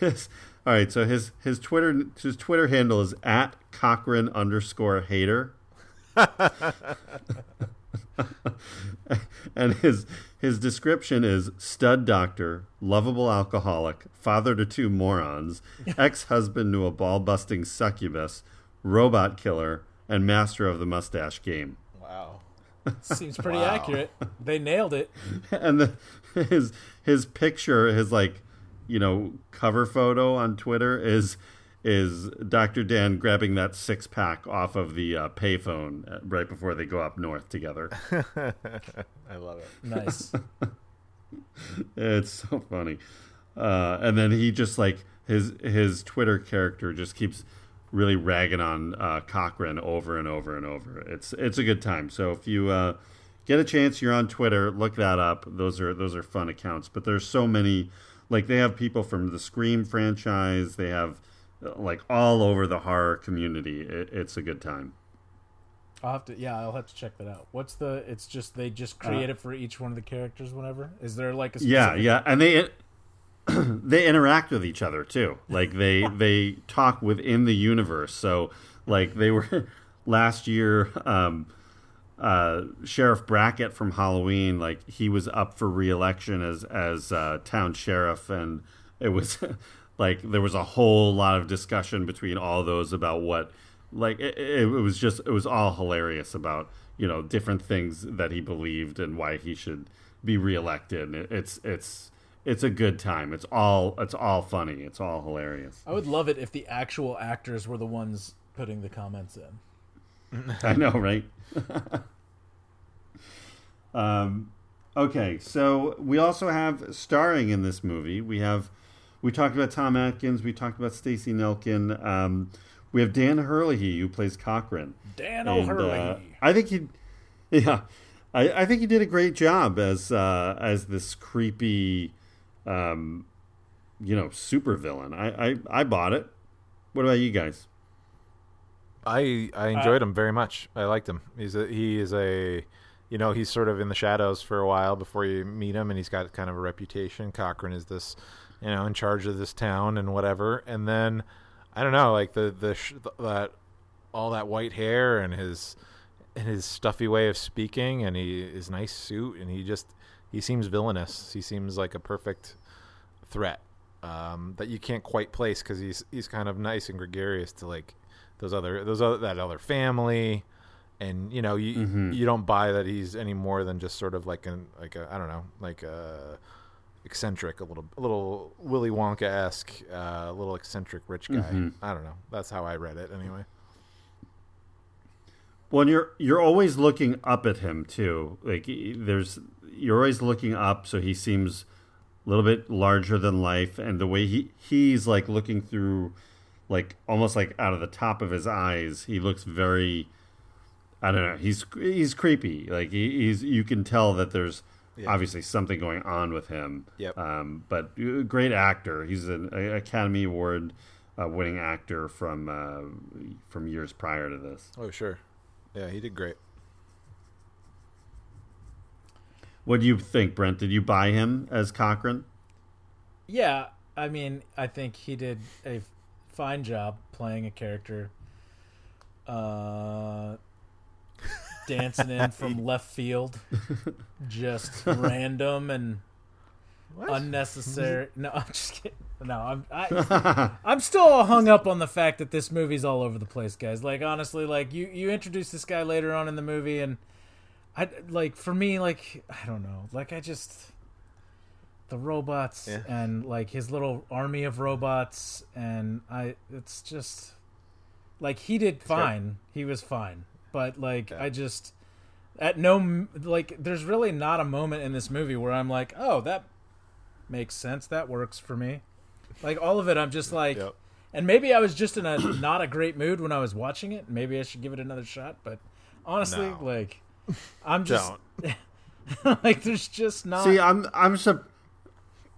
His- all right, so his his Twitter his Twitter handle is at Cochran underscore hater. and his his description is stud doctor, lovable alcoholic, father to two morons, ex husband to a ball busting succubus, robot killer, and master of the mustache game. Wow. Seems pretty accurate. They nailed it. and the, his his picture, his like, you know, cover photo on Twitter is is Dr. Dan grabbing that six pack off of the uh, payphone uh, right before they go up north together. I love it. Nice. it's so funny, uh, and then he just like his his Twitter character just keeps really ragging on uh, Cochran over and over and over. It's it's a good time. So if you uh, get a chance, you're on Twitter, look that up. Those are those are fun accounts. But there's so many. Like they have people from the Scream franchise. They have uh, like all over the horror community. It, it's a good time. I'll have to. Yeah, I'll have to check that out. What's the? It's just they just create it for each one of the characters. Whatever. Is there like a specific, Yeah, yeah, and they they interact with each other too. Like they they talk within the universe. So like they were last year. Um, uh, Sheriff Brackett from Halloween, like he was up for re-election as as uh, town sheriff, and it was like there was a whole lot of discussion between all those about what, like it, it, was just it was all hilarious about you know different things that he believed and why he should be reelected. It's it's it's a good time. It's all it's all funny. It's all hilarious. I would love it if the actual actors were the ones putting the comments in. I know, right? um, okay, so we also have starring in this movie. We have we talked about Tom Atkins. We talked about Stacy Nelkin. Um, we have Dan Hurley who plays Cochran. Dan And, O'Herlihy. uh, I think he, yeah, I, I think he did a great job as uh, as this creepy, um, you know, super villain. I, I I bought it. What about you guys? I I enjoyed him very much. I liked him. He's a he is a you know, he's sort of in the shadows for a while before you meet him and he's got kind of a reputation. Cochran is this, you know, in charge of this town and whatever. And then I don't know, like the the sh- that all that white hair and his and his stuffy way of speaking and he his nice suit and he just he seems villainous. He seems like a perfect threat um, that you can't quite place because he's he's kind of nice and gregarious to like those other those other that other family, and you know you you don't buy that he's any more than just sort of like an like a I don't know like a eccentric a little a little Willy Wonka esque uh, little eccentric rich guy. I don't know. That's how I read it anyway. Well, and you're you're always looking up at him too. Like there's you're always looking up, so he seems a little bit larger than life, and the way he he's like looking through, like almost like out of the top of his eyes, he looks very. I don't know. He's he's creepy. Like he, he's you can tell that there's Yeah. obviously something going on with him. Yep. Um, but uh, great actor. He's an Academy Award uh, winning actor from uh, from years prior to this. Oh sure, yeah, he did great. What do you think, Brent? Did you buy him as Cochran? Yeah, I mean, I think he did a fine job playing a character. Uh, dancing in from left field, just random and unnecessary. No, I'm just kidding. No, I'm I, I'm still hung up on the fact that this movie's all over the place, guys. Like honestly, like you you introduce this guy later on in the movie, and I like for me, like I don't know, like I just the robots Yeah. and like his little army of robots, and I it's just like he did fine. He was fine, but like I just at no like there's really not a moment in this movie where I'm like, oh that makes sense. That works for me. Like all of it, I'm just like, Yep. and maybe I was just in a not a great mood when I was watching it. Maybe I should give it another shot. But honestly, No. like, I'm just like, there's just not. See, I'm I'm sur-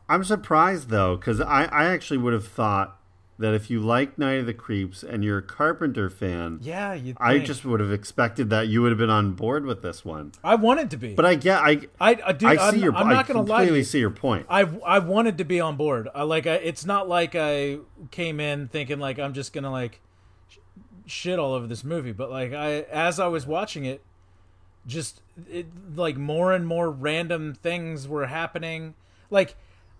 I'm surprised though, because I I actually would have thought that if you like Night of the Creeps and you're a Carpenter fan, yeah, you. I just would have expected that you would have been on board with this one. I wanted to be, But I get I I, I do. I see I'm, your I'm I not gonna lie. to completely you. see your point. I I wanted to be on board. I like I, it's not like I came in thinking like I'm just gonna like sh- shit all over this movie, but like I as I was watching it, just it like more and more random things were happening. Like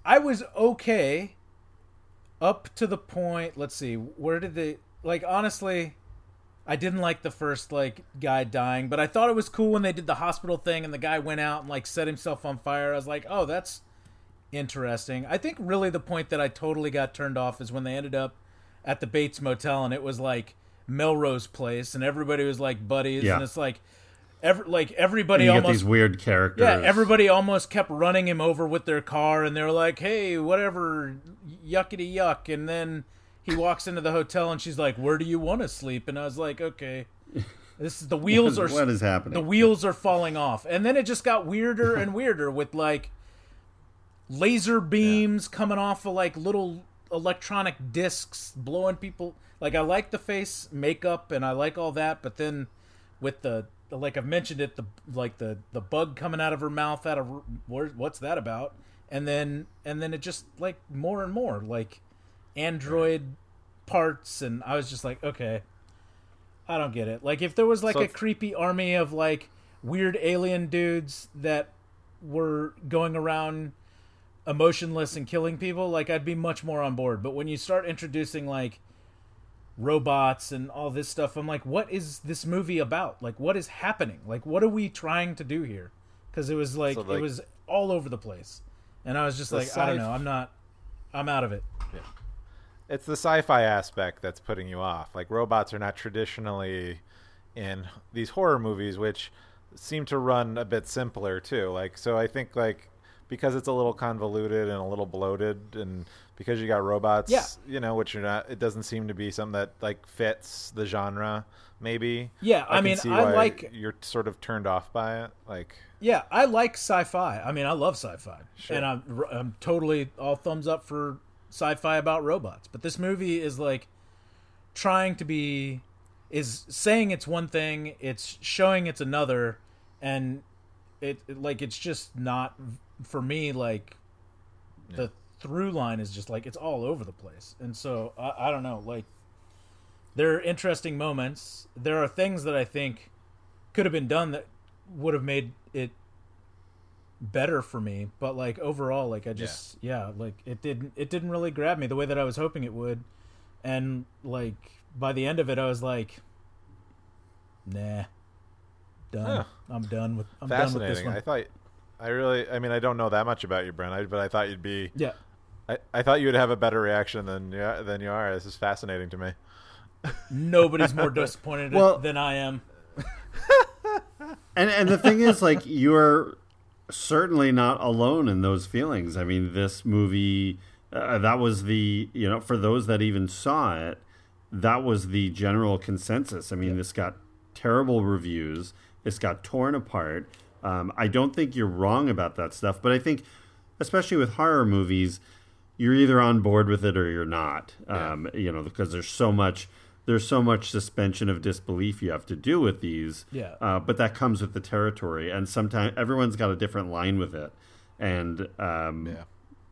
I was okay up to the point. Let's see, where did they like honestly. I didn't like the first like guy dying, but I thought it was cool when they did the hospital thing and the guy went out and like set himself on fire. I was like, "Oh, that's interesting." I think really the point that I totally got turned off is when they ended up at the Bates Motel and it was like Melrose Place and everybody was like buddies Yeah. and it's like every like everybody almost these weird characters. yeah, everybody almost kept running him over with their car, and they're like, "Hey, whatever, yuckity yuck." And then he walks into the hotel, and she's like, "Where do you want to sleep?" And I was like, "Okay, this is the wheels are what is happening? the wheels are falling off." And then it just got weirder and weirder with like laser beams coming off of like little electronic discs blowing people. Like I like the face makeup and I like all that, but then with the like I've mentioned it, the like the the bug coming out of her mouth out of where, what's that about? And then and then it just like more and more like android parts, and I was just like, okay, I don't get it. Like if there was like So a it's- creepy army of like weird alien dudes that were going around emotionless and killing people, like I'd be much more on board. But when you start introducing like robots and all this stuff, I'm like, what is this movie about? Like, what is happening? Like, what are we trying to do here? Because it was like, So, like- it was all over the place, and I was just like, I don't know, I'm not, I'm out of it. It's the sci-fi aspect that's putting you off. Like robots are not traditionally in these horror movies, which seem to run a bit simpler too. Like so, I think like because it's a little convoluted and a little bloated, and because you got robots, Yeah. you know, which are not. It doesn't seem to be something that like fits the genre. Maybe. Yeah, I can mean, I like- you're sort of turned off by it. Like Yeah, I like sci-fi. I mean, I love sci-fi, Sure. and I'm I'm totally all thumbs up for sci-fi about robots. But this movie is like trying to be is saying it's one thing, it's showing it's another, and it, it- like it's just not for me. Like the through line is just like it's all over the place, and so I, I don't know. Like there are interesting moments. There are things that I think could have been done that would have made it better for me but like overall like i just yeah. like it didn't it didn't really grab me the way that i was hoping it would and like by the end of it i was like nah done Huh. i'm done with i'm done with this one I thought. I really. I mean, I don't know that much about you, Brent, I, but I thought you'd be. yeah I, I thought you would have a better reaction than you than you are. This is fascinating to me. nobody's more disappointed Well- than i am And and the thing is, like, you're certainly not alone in those feelings. I mean, this movie, uh, that was the you know, for those that even saw it, that was the general consensus. I mean, this got terrible reviews. This got torn apart. Um, I don't think you're wrong about that stuff, but I think, especially with horror movies, you're either on board with it or you're not. Um, you know, because there's so much there's so much suspension of disbelief you have to do with these. Yeah. Uh, but that comes with the territory, and sometimes everyone's got a different line with it, and um, Yeah.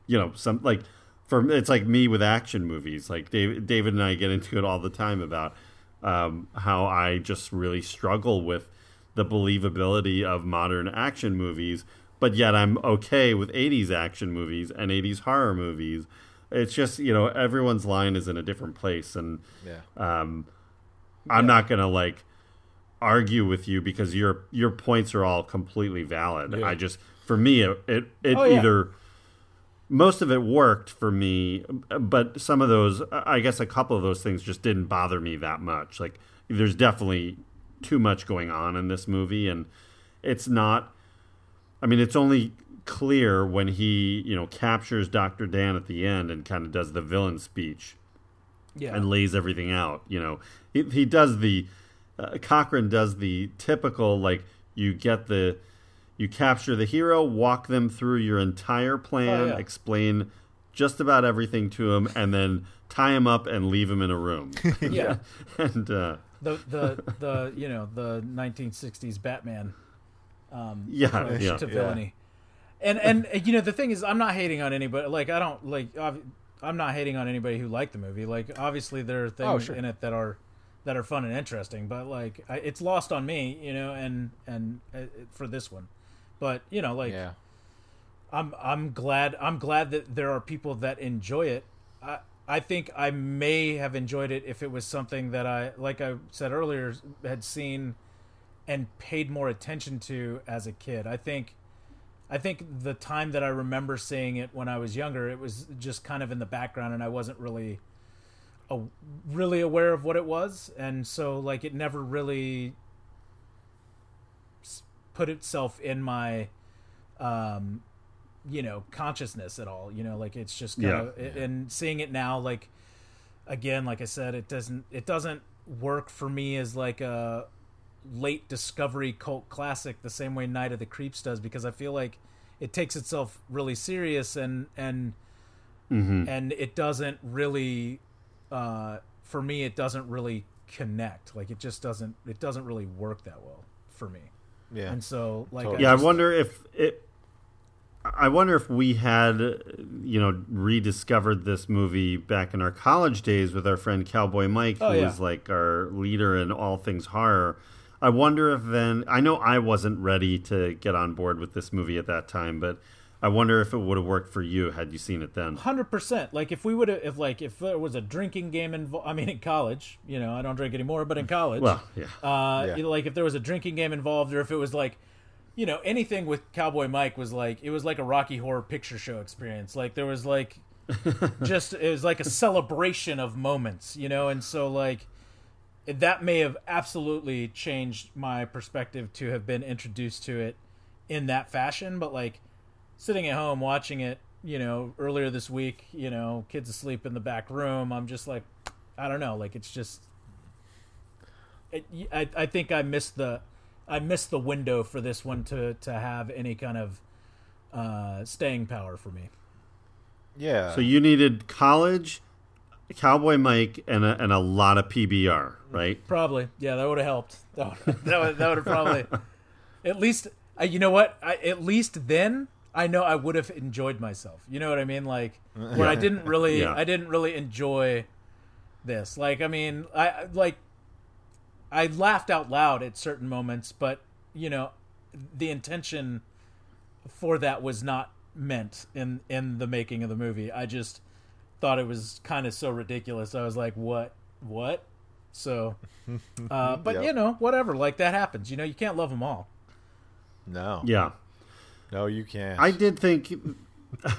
you know, some like for it's like me with action movies. Like David, David and I get into it all the time about um, how I just really struggle with the believability of modern action movies, but yet I'm okay with 80s action movies and 80s horror movies. It's just you know everyone's line is in a different place, and Yeah. um, I'm not gonna like argue with you because your your points are all completely valid. Yeah. I just for me it it, it Oh, yeah. either most of it worked for me, but some of those I guess a couple of those things just didn't bother me that much. Like there's definitely too much going on in this movie and it's not I mean it's only clear when he, you know, captures Dr. Dan at the end and kind of does the villain speech Yeah. and lays everything out. You know, he, he does the uh, Cochran does the typical like you get the you capture the hero, walk them through your entire plan, Oh, yeah. explain just about everything to him, and then tie him up and leave him in a room. yeah. and uh, The the the you know the 1960s Batman um, Yeah, approach yeah. to Yeah. villainy. And and uh, you know the thing is, I'm not hating on anybody. Like I don't like. I'm not hating on anybody who liked the movie. Like obviously there are things Oh, sure. in it that are that are fun and interesting, but like I, it's lost on me, you know. And and uh, for this one, but you know, like yeah. I'm I'm glad I'm glad that there are people that enjoy it. I I think I may have enjoyed it if it was something that I like I said earlier had seen and paid more attention to as a kid. I think I think the time that I remember seeing it when I was younger, it was just kind of in the background and I wasn't really a, really aware of what it was and so like it never really put itself in my um you know consciousness at all you know like it's just kind Yeah. of and seeing it now like again like i said it doesn't it doesn't work for me as like a late discovery cult classic the same way night of the creeps does because i feel like it takes itself really serious and and and it doesn't really uh for me it doesn't really connect like it just doesn't it doesn't really work that well for me Yeah. and so like Totally. yeah, just- I wonder if it. I wonder if we had, you know, rediscovered this movie back in our college days with our friend Cowboy Mike, who Oh, yeah. was like our leader in all things horror. I wonder if then I know I wasn't ready to get on board with this movie at that time, but I wonder if it would have worked for you had you seen it then. Hundred percent. Like if we would have, if like if there was a drinking game involved, I mean, in college, you know, I don't drink anymore, but in college, Well, yeah. uh, Yeah. you know, like if there was a drinking game involved, or if it was like, you know, anything with Cowboy Mike was like it was like a Rocky Horror Picture Show experience. Like there was like, just it was like a celebration of moments, you know, and so like that may have absolutely changed my perspective to have been introduced to it in that fashion, but like sitting at home watching it, you know, earlier this week, you know, kids asleep in the back room. I'm just like, I don't know, like it's just, I I think I missed the, I missed the window for this one to to have any kind of uh, staying power for me. yeah. So you needed college, Cowboy Mike, and a, and a lot of PBR, right? Probably, yeah, that would have helped. That would that would, that would have probably, at least, uh, you know what? I, at least then I know I would have enjoyed myself. You know what I mean? Like where I didn't really, Yeah. I didn't really enjoy this. Like, I mean, I I- like, I laughed out loud at certain moments, but you know, the intention for that was not meant in in the making of the movie. I just thought it was kind of so ridiculous. I was like, what, what? So, uh, but Yep. you know, whatever. Like that happens. You know, you can't love them all. no. Yeah. No, you can't. I did think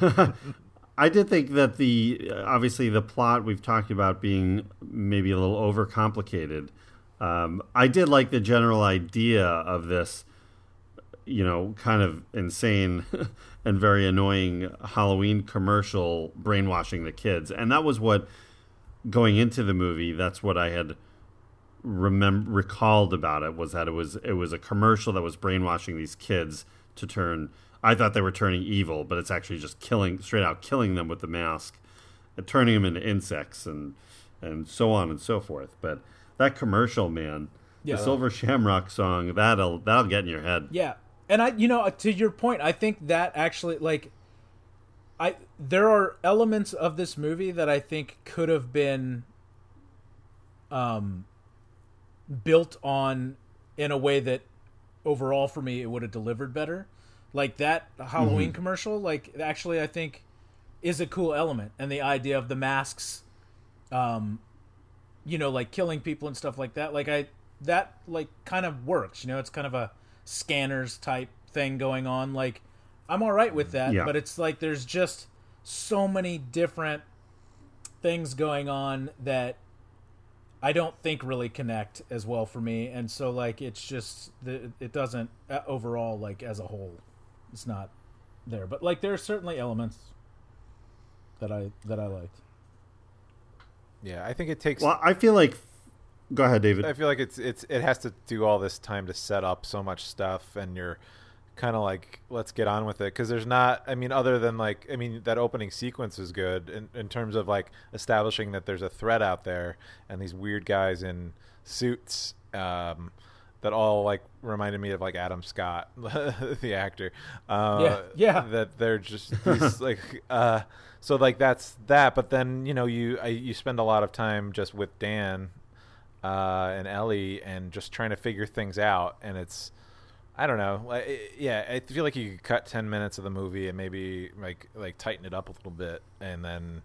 I did think that the obviously the plot we've talked about being maybe a little overcomplicated. Um, I did like the general idea of this, you know, kind of insane and very annoying Halloween commercial brainwashing the kids, and that was what going into the movie. That's what I had recalled about it was that it was it was a commercial that was brainwashing these kids to turn. I thought they were turning evil, but it's actually just killing straight out killing them with the mask, turning them into insects and and so on and so forth. But that commercial, man, Yeah. the Silver Shamrock song, that'll that'll get in your head. Yeah, and I, you know, to your point, I think that actually, like, I there are elements of this movie that I think could have been, um, built on in a way that overall for me it would have delivered better. Like that Halloween commercial, like actually I think is a cool element, and the idea of the masks, um, you know, like killing people and stuff like that. Like I that like kind of works. You know, it's kind of a scanners type thing going on. Like I'm all right with that, Yeah. but it's like there's just so many different things going on that I don't think really connect as well for me, and so like it's just the it doesn't uh, overall like as a whole, it's not there. But like there are certainly elements that I that I liked. Yeah, I think it takes. Well, I feel like. Go ahead, David. I feel like it's it's it has to do all this time to set up so much stuff, and you're kind of like, let's get on with it because there's not. I mean, other than like, I mean, that opening sequence is good in in terms of like establishing that there's a threat out there and these weird guys in suits. Um, that all like reminded me of like Adam Scott, the actor. Uh, Yeah, yeah. That they're just these, like, uh, so like that's that. But then you know you I, you spend a lot of time just with Dan uh, and Ellie and just trying to figure things out. And it's, I don't know, like, it- yeah, I feel like you could cut ten minutes of the movie and maybe like like tighten it up a little bit, and then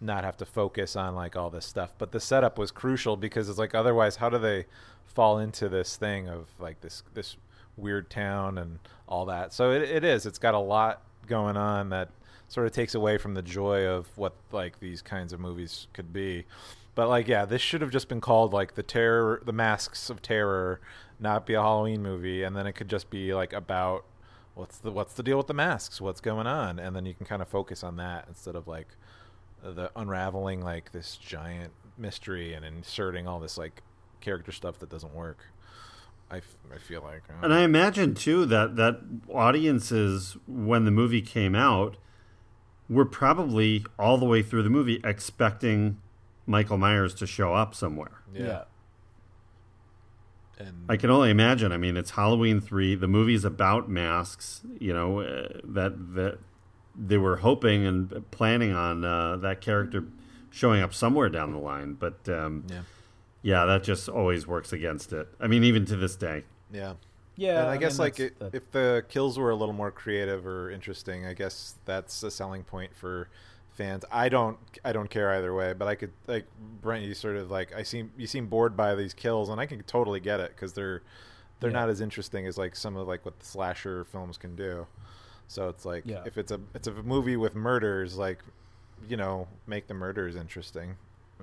not have to focus on like all this stuff. But the setup was crucial because it's like otherwise, how do they fall into this thing of like this this weird town and all that? So it, it is. It's got a lot going on that sort of takes away from the joy of what like these kinds of movies could be. But like, yeah, this should have just been called like the terror, the masks of terror, not be a Halloween movie, and then it could just be like about what's the what's the deal with the masks, what's going on, and then you can kind of focus on that instead of like the unraveling like this giant mystery and inserting all this like character stuff that doesn't work. I, f- I feel like uh, And I imagine too that that audiences when the movie came out were probably all the way through the movie expecting Michael Myers to show up somewhere. yeah. And I can only imagine. I mean, it's Halloween three. The movie's about masks. You know uh, that that they were hoping and planning on uh, that character showing up somewhere down the line, but um, yeah, yeah, that just always works against it. I mean, even to this day. yeah. Yeah, and I, guess mean, like it, that- if the kills were a little more creative or interesting, I guess that's a selling point for fans. I don't I don't care either way, but I could like Brent, you sort of like I seem you seem bored by these kills, and I can totally get it because they're they're Yeah. not as interesting as like some of like what the slasher films can do. So it's like Yeah. if it's a it's a movie with murders, like you know, make the murders interesting,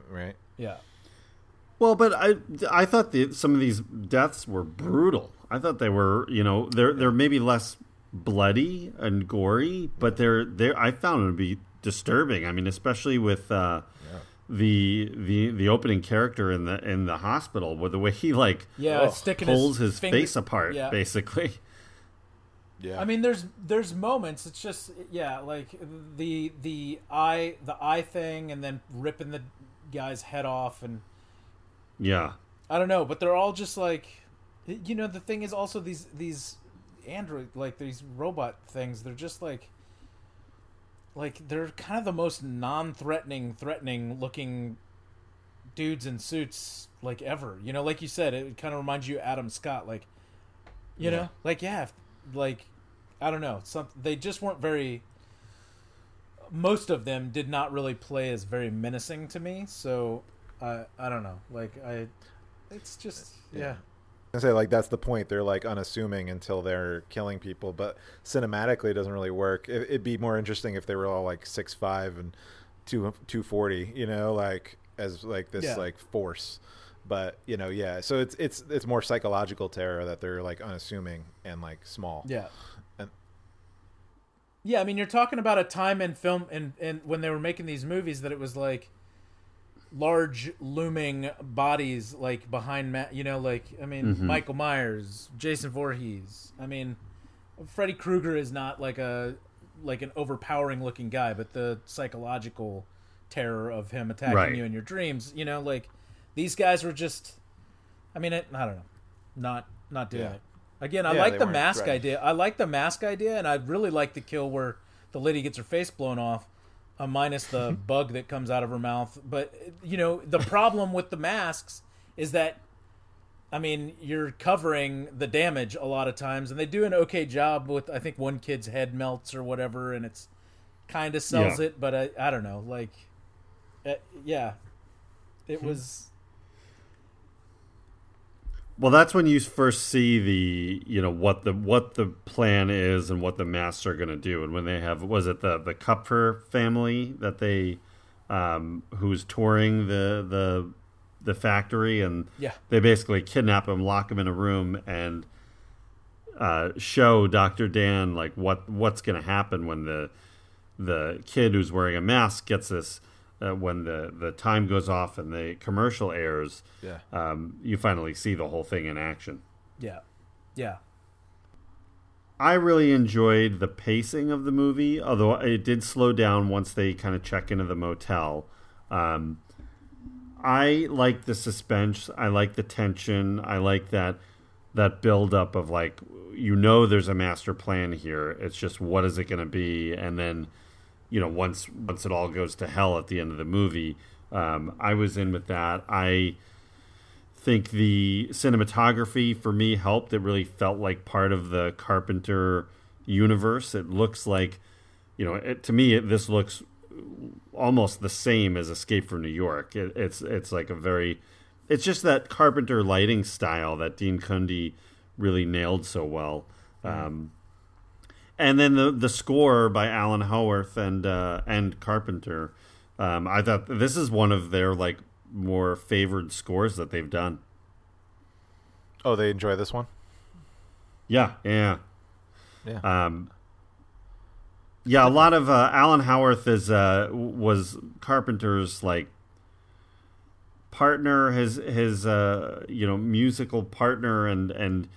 right? yeah. Well, but I I thought the, some of these deaths were brutal. I thought they were, you know, they're they're maybe less bloody and gory, but they're they are I found them to be disturbing. I mean, especially with uh, the the the opening character in the in the hospital with the way he like Yeah, Ugh. sticking pulls his, his, finger- face apart, Yeah. basically. Yeah, I mean, there's there's moments. It's just yeah, like the the eye the eye thing, and then ripping the guy's head off, and Yeah, I don't know, but they're all just like, you know, the thing is also these these android like these robot things. They're just like, like they're kind of the most non-threatening, threatening looking dudes in suits like ever. You know, like you said, it kind of reminds you of Adam Scott. Like, you know, like yeah, if- like I don't know, some they just weren't very. Most of them did not really play as very menacing to me, so I I don't know. Like I, it's just yeah. I say like that's the point. They're like unassuming until they're killing people, but cinematically it doesn't really work. It, it'd be more interesting if they were all like six five and two two forty, you know, like as like this Yeah. like force. But you know, yeah. So it's it's it's more psychological terror that they're like unassuming and like small. Yeah. And- yeah, I mean, you're talking about a time in film and and when they were making these movies that it was like large looming bodies like behind ma- you know like I mean mm-hmm. Michael Myers, Jason Voorhees. I mean, Freddy Krueger is not like a like an overpowering looking guy, but the psychological terror of him attacking Right. you in your dreams. You know, like these guys were just. I mean, it, I don't know, not not doing Yeah. it. Again, I Yeah, like the mask ready. idea. I like the mask idea, and I really like the kill where the lady gets her face blown off, uh, minus the bug that comes out of her mouth. But you know, the problem with the masks is that I mean, you're covering the damage a lot of times, and they do an okay job with. I think one kid's head melts or whatever, and it's kind of sells Yeah. it. But I, I don't know, like, uh, yeah, it Hmm. was. Well, that's when you first see the you know what the what the plan is and what the masks are going to do, and when they have was it the the Kupfer family that they um, who's touring the the the factory and Yeah. they basically kidnap him, lock him in a room, and uh, show Doctor Dan like what what's going to happen when the the kid who's wearing a mask gets this uh, when the the time goes off and the commercial airs. Yeah. Um, you finally see the whole thing in action. Yeah, yeah, I really enjoyed the pacing of the movie, although it did slow down once they kind of check into the motel. Um, I like the suspense. I like the tension. I like that that build up of like you know there's a master plan here. It's just what is it going to be, and then you know once once it all goes to hell at the end of the movie. Um, I was in with that. I think the cinematography for me helped. It really felt like part of the Carpenter universe. It looks like, you know, it, to me, it, this looks almost the same as Escape from New York. It, it's it's like a very, it's just that Carpenter lighting style that Dean Cundey really nailed so well. Um, and then the the score by Alan Howarth and uh, and Carpenter. Um, I thought this is one of their like more favored scores that they've done. Oh, they enjoy this one. Yeah, yeah, Yeah. um, yeah. A lot of uh, Alan Howarth is uh, was Carpenter's like partner, his his uh, you know musical partner, and and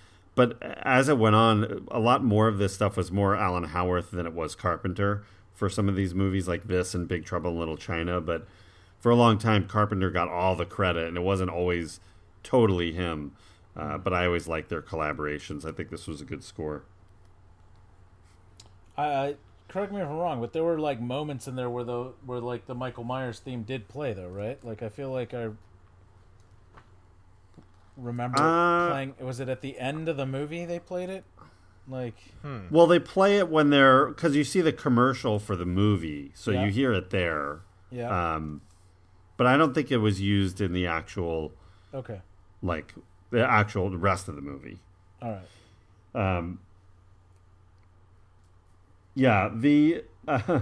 but as it went on, a lot more of this stuff was more Alan Howarth than it was Carpenter for some of these movies like this and Big Trouble in Little China. But for a long time, Carpenter got all the credit, and it wasn't always totally him. Uh, but I always liked their collaborations. I think this was a good score. I, correct me if I'm wrong, but there were like moments in there where the where like the Michael Myers theme did play though, right? Like I feel like I remember Uh, playing. Was it at the end of the movie they played it? Like Well, they play it when they're because you see the commercial for the movie, so Yeah. you hear it there. yeah, Um, but I don't think it was used in the actual okay, like the actual rest of the movie. all right. Um, yeah, the uh,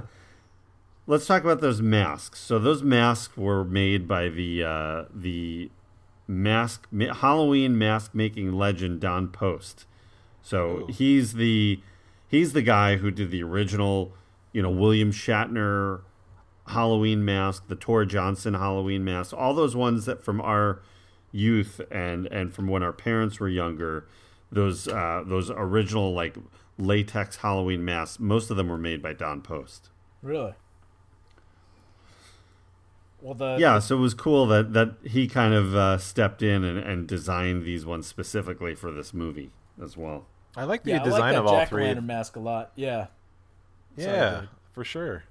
let's talk about those masks. So those masks were made by the uh, the mask ma- Halloween mask making legend Don Post. So he's the he's the guy who did the original, you know, William Shatner Halloween mask, the Tor Johnson Halloween mask, all those ones that from our youth and and from when our parents were younger, those uh, those original like latex Halloween masks, most of them were made by Don Post. Really? Well, the Yeah, so it was cool that that he kind of uh, stepped in and, and designed these ones specifically for this movie as well. I like the yeah, I design like that of all Jack three. Lantern mask a lot. Yeah, Yeah, good. for sure.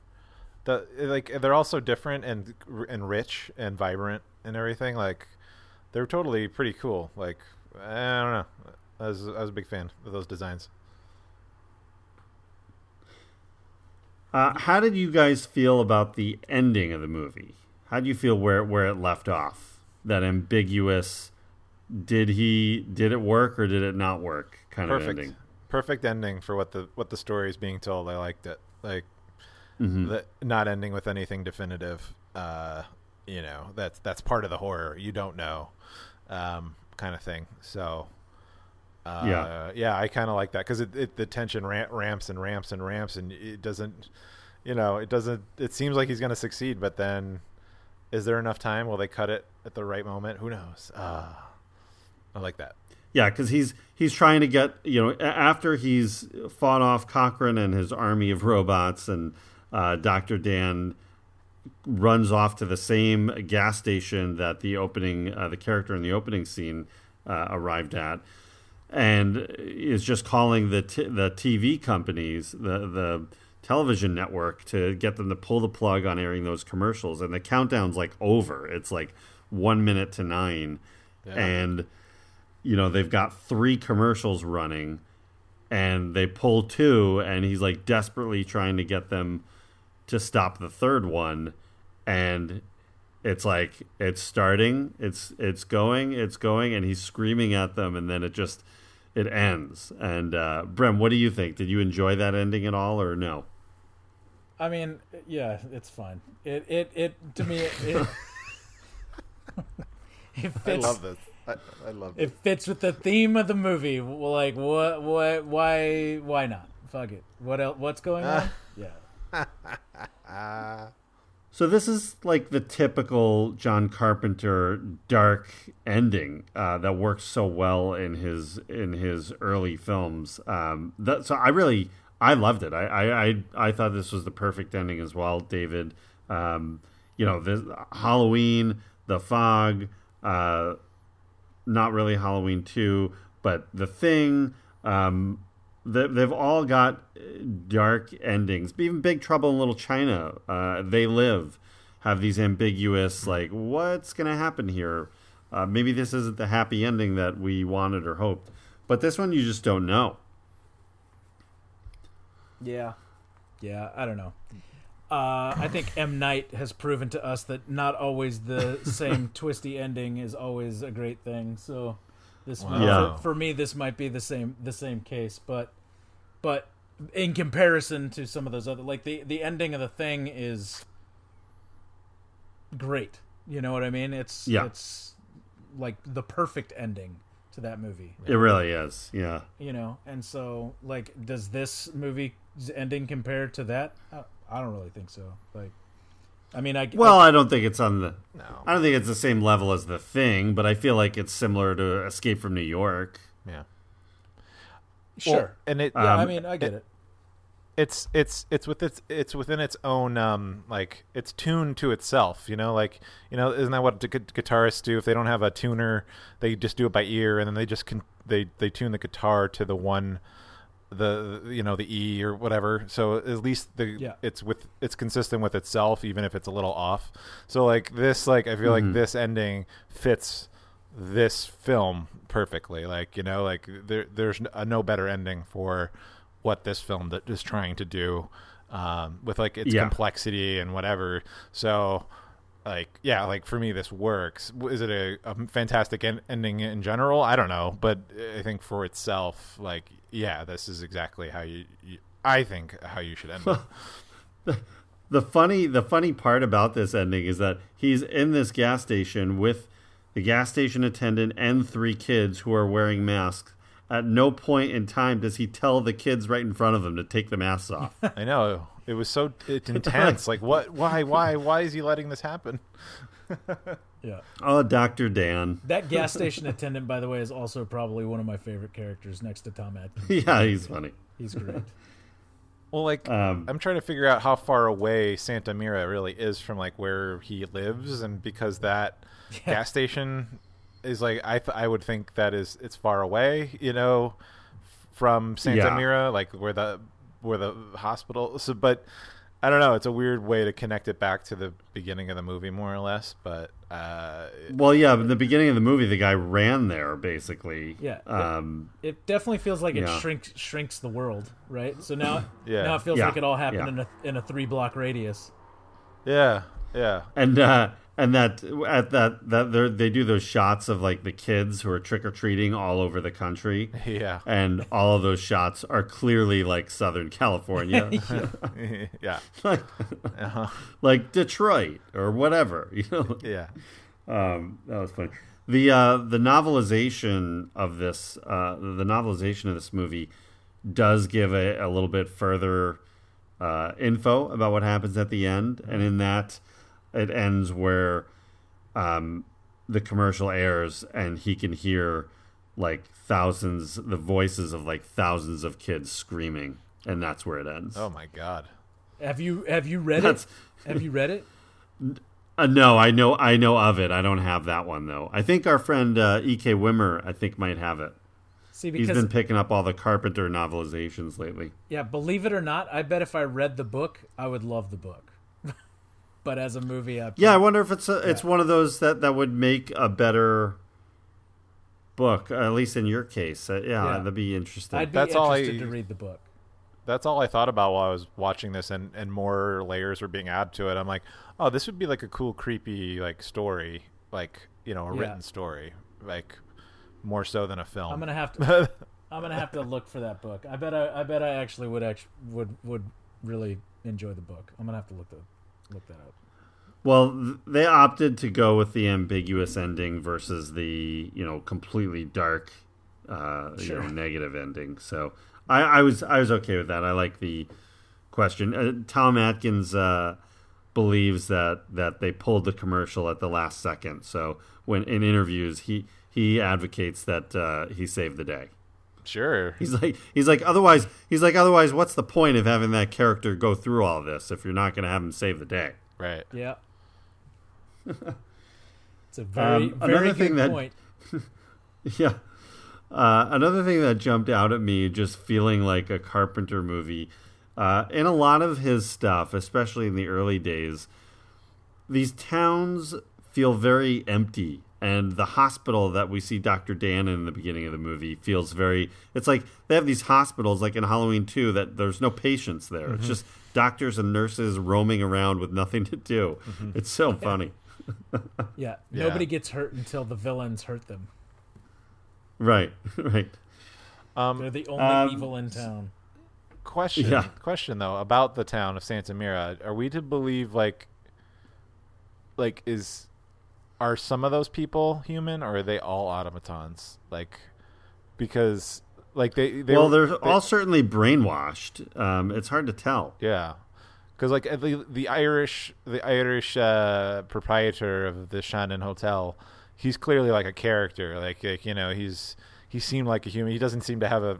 The like they're also different and and rich and vibrant and everything. Like they're totally pretty cool. Like I don't know. I was I was a big fan of those designs. Uh, how did you guys feel about the ending of the movie? How do you feel where where it left off? That ambiguous. Did he did it work or did it not work? Kind Perfect. of ending. Perfect ending for what the what the story is being told. I liked it. Like Mm-hmm. the, not ending with anything definitive. Uh, you know, that's that's part of the horror. You don't know, um, kind of thing. So, uh, Yeah. yeah, I kind of like that because it, it the tension ra- ramps and ramps and ramps, and it doesn't, you know, it doesn't. It seems like he's going to succeed, but then, is there enough time? Will they cut it at the right moment? Who knows? Uh, I like that. Yeah, because he's he's trying to get you know after he's fought off Cochran and his army of robots, and uh, Doctor Dan runs off to the same gas station that the opening, uh, the character in the opening scene uh, arrived at, and is just calling the t- the TV companies, the the television network, to get them to pull the plug on airing those commercials. And the countdown's like over. It's like one minute to nine, and you know they've got three commercials running, and they pull two, and he's like desperately trying to get them to stop the third one, and it's like it's starting, it's it's going, it's going, and he's screaming at them, and then it just it ends. And uh, Brem, what do you think? Did you enjoy that ending at all, or no? I mean, yeah, it's fine. It it it to me it it, it I fits. love this. I, I love this. It fits with the theme of the movie. Like what what why why not? Fuck it. What else? What's going on? Yeah. So this is like the typical John Carpenter dark ending uh, that works so well in his in his early films. Um, that, so I really I loved it. I, I I I thought this was the perfect ending as well, David. Um, you know, this Halloween, The Fog, uh, not really Halloween two, but The Thing. Um, they've all got dark endings. Even Big Trouble in Little China, uh, They Live, have these ambiguous like, what's going to happen here? Uh, maybe this isn't the happy ending that we wanted or hoped. But this one, you just don't know. Yeah. Yeah, I don't know. Uh, I think M Night has proven to us that not always the same twisty ending is always a great thing. So this Wow. for, for me this might be the same the same case, but but in comparison to some of those other like the the ending of the thing is great. You know what I mean? It's Yeah. it's like the perfect ending to that movie It really is. Yeah. you know and so like does this movie's ending compare to that i, I don't really think so like i mean i Well, I don't think it's on the. No. I don't think it's the same level as the thing, but I feel like it's similar to Escape from New York. Yeah. sure Well, and it yeah i um, mean i get it it's it's it's with its it's within its own um like it's tuned to itself you know like you know isn't that what the gu- guitarists do if they don't have a tuner they just do it by ear and then they just can they they tune the guitar to the one the you know the e or whatever. So at least the Yeah. it's with it's consistent with itself even if it's a little off. So like this like i feel like this ending fits this film perfectly. Like you know like there there's a no better ending for what this film that is trying to do um, with like its Yeah. complexity and whatever. So like yeah like for me this works is it a, a fantastic en- ending in general i don't know but i think for itself like yeah this is exactly how you, you i think how you should end it the funny the funny part about this ending is that he's in this gas station with the gas station attendant and three kids who are wearing masks. At no point in time does he tell the kids right in front of him to take the masks off. i know it was so it's intense like what why why why is he letting this happen yeah oh, Doctor Dan. that gas station attendant by the way is also probably one of my favorite characters next to tom atkins Yeah, he's funny. he's great Well, like Um, I'm trying to figure out how far away Santa Mira really is from like where he lives, and because that gas station is like I th- I would think that is it's far away, you know, from Santa Yeah. Mira, like where the where the hospital. So, but I don't know. It's a weird way to connect it back to the beginning of the movie, more or less. But uh, Well, yeah, in the beginning of the movie, the guy ran there basically. Yeah. Um, it definitely feels like it Yeah. shrinks shrinks the world right so now Yeah. now it feels Yeah. like it all happened Yeah. in a in a three block radius yeah, yeah, and uh, and that at that that they do those shots of like the kids who are trick or treating all over the country. yeah, and all of those shots are clearly like Southern California, yeah, like, uh-huh. like Detroit or whatever. You know, yeah. um, that was funny. The uh, the novelization of this uh, the novelization of this movie does give a, a little bit further uh, info about what happens at the end, and in that it ends where um, the commercial airs and he can hear like thousands the voices of like thousands of kids screaming and that's where it ends Oh my god. have you have you read That's- it have you read it Uh, no, I know I know of it. I don't have that one though. I think our friend uh, E.K. Wimmer, I think, might have it. See, He's because been picking up all the Carpenter novelizations lately. yeah, believe it or not, I bet if I read the book, I would love the book. But as a movie, I Yeah, I wonder if it's a, it's one of those that that would make a better book, at least in your case. Uh, yeah, Yeah. that'd be interesting. I'd be That's all interested I- to read the book. That's all I thought about while I was watching this, and, and more layers were being added to it. I'm like, oh, this would be like a cool, creepy like story, like you know, a Yeah. written story, like more so than a film. I'm gonna have to. I'm gonna have to look for that book. I bet. I, I bet I actually would. Actually, would would really enjoy the book. I'm gonna have to look the look that up. Well, they opted to go with the ambiguous ending versus the you know completely dark, uh, you know, negative ending. So I, I was I was okay with that. I like the question. Uh, Tom Atkins uh, believes that that they pulled the commercial at the last second. So when in interviews he he advocates that uh, he saved the day. Sure. He's like he's like otherwise he's like otherwise what's the point of having that character go through all this if you're not going to have him save the day? Right. Yeah. it's a very Um, very another good thing that- point. Yeah. Uh, another thing that jumped out at me, just feeling like a Carpenter movie, uh, in a lot of his stuff, especially in the early days, these towns feel very empty. And the hospital that we see Dr. Dan in the beginning of the movie feels very. It's like they have these hospitals, like in Halloween 2, that there's no patients there. It's mm-hmm. just doctors and nurses roaming around with nothing to do. Mm-hmm. It's so funny. Yeah. Yeah. Nobody gets hurt until the villains hurt them. Right, right. Um, They're the only Um, evil in town. Question. Yeah. Question though about the town of Santa Mira. Are we to believe like, like is, are some of those people human or are they all automatons? Like, because like they they well, they're they- all certainly brainwashed. Um, it's hard to tell. Yeah, because like the the Irish the Irish uh, proprietor of the Shannon Hotel, he's clearly like a character. Like, like you know, he's he seemed like a human. He doesn't seem to have a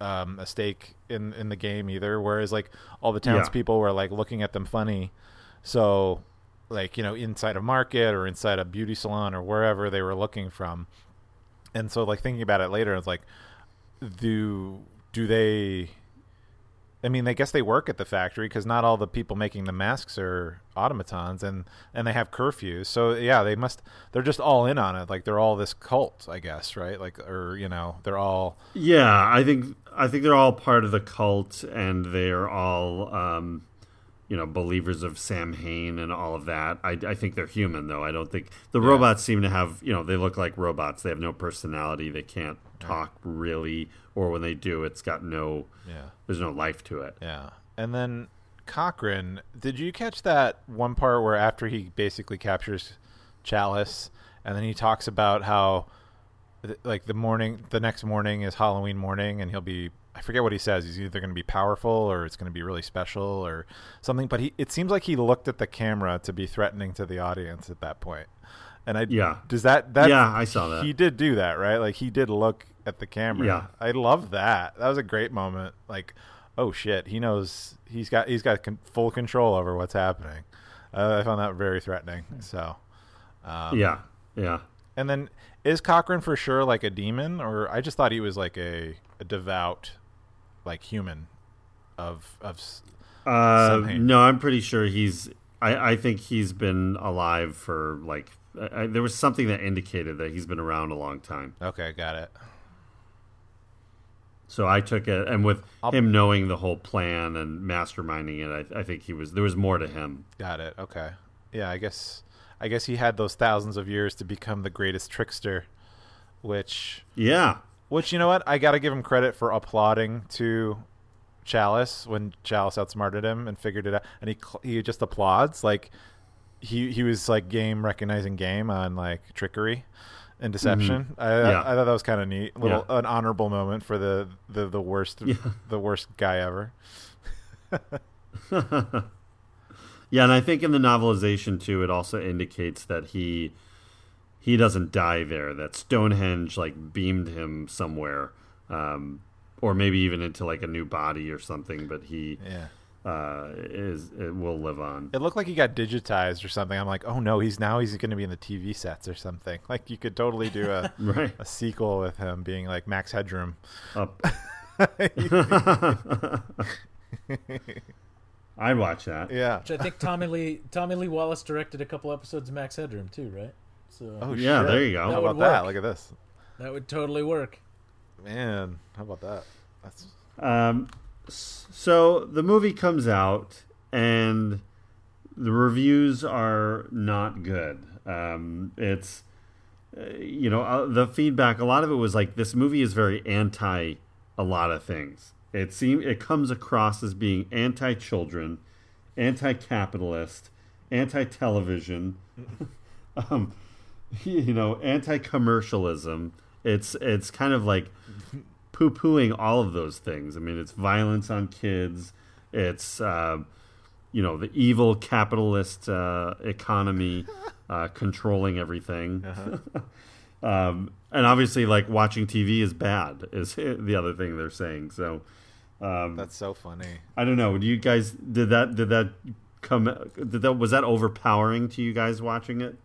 a, a, um, a stake in in the game either. Whereas like all the Yeah. townspeople were like looking at them funny. So, like you know, inside a market or inside a beauty salon or wherever they were looking from, and so like thinking about it later, it's like, do do they? I mean, I guess they work at the factory because not all the people making the masks are automatons, and and they have curfews. So yeah, they must. They're just all in on it. Like they're all this cult, I guess, right? Like, or you know, they're all Yeah, I think I think they're all part of the cult, and they're all, um, you know, believers of Samhain and all of that. I, I think they're human, though. I don't think the robots seem to have, you know, they look like robots. They have no personality. They can't talk really, or when they do, it's got no, yeah, there's no life to it. yeah. And then Cochran, did you catch that one part where after he basically captures Challis, and then he talks about how, th- like the morning, the next morning is Halloween morning, and he'll be. I forget what he says. He's either going to be powerful or it's going to be really special or something. But he, it seems like he looked at the camera to be threatening to the audience at that point. And I, Yeah. does that, that, Yeah, I saw that. He did do that, right? Like he did look at the camera. Yeah. I love that. That was a great moment. Like, oh shit, he knows he's got he's got con- full control over what's happening. Uh, I found that very threatening. So, um, yeah, yeah. and then is Cochran for sure like a demon, or I just thought he was like a, a devout, like human, of of. Uh, no, I'm pretty sure he's. I, I think he's been alive for like. I, there was something that indicated that he's been around a long time. Okay, got it. So I took it, and with I'll- him knowing the whole plan and masterminding it, I, I think he was there was more to him. Got it. Okay. Yeah, I guess I guess he had those thousands of years to become the greatest trickster, which Yeah, which you know what? I got to give him credit for applauding to Challis when Challis outsmarted him and figured it out and he cl- he just applauds like he he was like game recognizing game on like trickery and mm-hmm. deception. I, Yeah. I, I thought that was kind of neat. Little an honorable moment for the the, the worst the worst guy ever. yeah, and I think in the novelization too, it also indicates that he he doesn't die there. That Stonehenge like beamed him somewhere, um, or maybe even into like a new body or something. But he Yeah. uh, is it will live on. It looked like he got digitized or something. I'm like, oh no, he's now he's going to be in the TV sets or something. Like you could totally do a Right. a sequel with him being like Max Headroom. Up. I'd watch that. Yeah. Which I think Tommy Lee Tommy Lee Wallace directed a couple episodes of Max Headroom too, right? So Oh Yeah, shit. there you go. How about would that? Look at this, that would totally work. man. How about that? That's Um, so the movie comes out, and the reviews are not good. Um, it's uh, you know uh, the feedback. A lot of it was like this movie is very anti a lot of things. It seem it comes across as being anti children, anti capitalist, anti television. um, you know, anti commercialism. It's it's kind of like poo pooing all of those things. I mean, it's violence on kids. It's uh, you know the evil capitalist uh, economy uh, controlling everything. um, and obviously, like watching TV is bad. Is the other thing they're saying. So um, that's so funny. I don't know. Do you guys did that? Did that come? Did that was that overpowering to you guys watching it?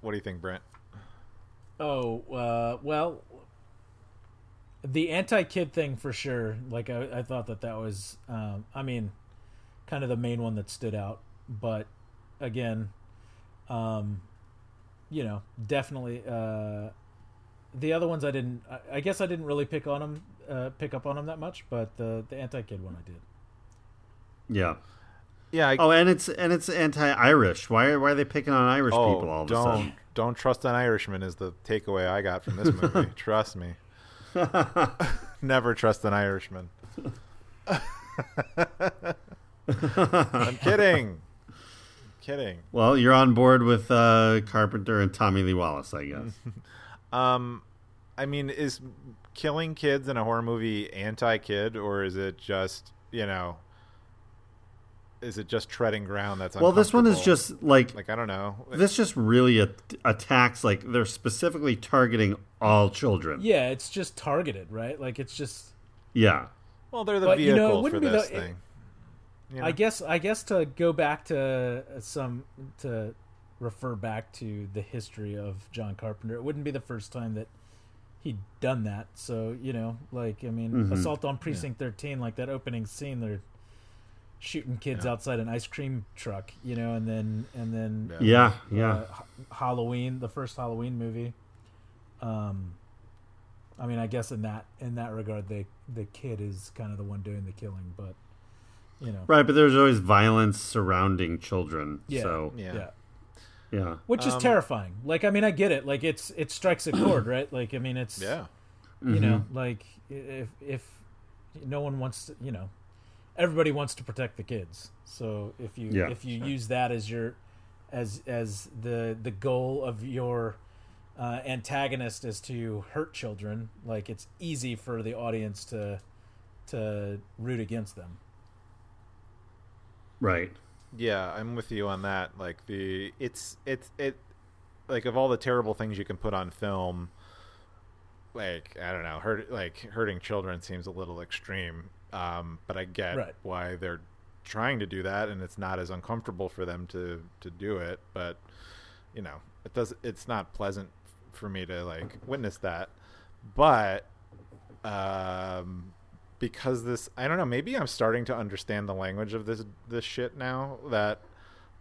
What do you think, Brent? Oh, uh, well, the anti-kid thing for sure. Like I, I thought that that was, um, I mean, kind of the main one that stood out. But again, um, you know, definitely uh, the other ones I didn't. I, I guess I didn't really pick on them, uh, pick up on them that much. But the the anti-kid one I did. Yeah. Yeah. I, Oh, and it's and it's anti-Irish. Why are why are they picking on Irish oh, people all of a don't sudden? don't trust an Irishman is the takeaway I got from this movie. trust me. Never trust an Irishman. I'm kidding. kidding. Well, you're on board with uh, Carpenter and Tommy Lee Wallace, I guess. Um, I mean, is killing kids in a horror movie anti-kid, or is it just you know, is it just treading ground that's on well, this one is just like like I don't know. this just really a- attacks like they're specifically targeting all children. Yeah, it's just targeted, right? Like it's just. Yeah. Well, they're the But, you vehicle know, it for wouldn't be this the- it- thing. You I guess I guess to go back to some to refer back to the history of John Carpenter, it wouldn't be the first time that he'd done that. So you know, like I mean, Mhm. Assault on Precinct Thirteen, like that opening scene, they're shooting kids Yeah. outside an ice cream truck, you know, and then and then Yeah, yeah. uh, H- Halloween, the first Halloween movie. Um, I mean, I guess in that in that regard, the the kid is kind of the one doing the killing, but you know, Right, but there's always violence surrounding children. Yeah. So, Yeah. yeah. yeah. which is Um, terrifying. Like, I mean, I get it. Like, it's it strikes a chord, right? Like, I mean, it's Yeah. you know, like if if no one wants to, you know, everybody wants to protect the kids. So if you Yeah, if you use that as your as as the the goal of your uh, antagonist is to hurt children, like it's easy for the audience to to root against them. Right. Yeah, I'm with you on that. Like the it's it's it like of all the terrible things you can put on film, like I don't know, hurt like hurting children seems a little extreme. Um, but I get Right. why they're trying to do that, and it's not as uncomfortable for them to to do it. But you know, it does. It's not pleasant for me to like witness that. But um, because this, I don't know. Maybe I'm starting to understand the language of this this shit now. That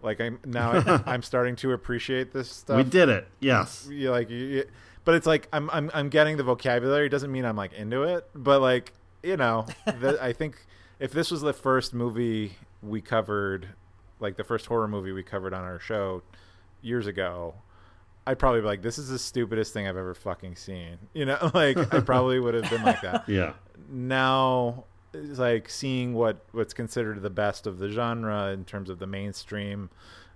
like I'm now I, I'm starting to appreciate this stuff. We did it. Yes. You like, you, you- but it's like I'm I'm I'm getting the vocabulary. It doesn't mean I'm like into it, but like you know, the, I think if this was the first movie we covered, like the first horror movie we covered on our show years ago, I'd probably be like, "This is the stupidest thing I've ever fucking seen." You know, like I probably would have been like that Yeah. now it's like seeing what what's considered the best of the genre in terms of the mainstream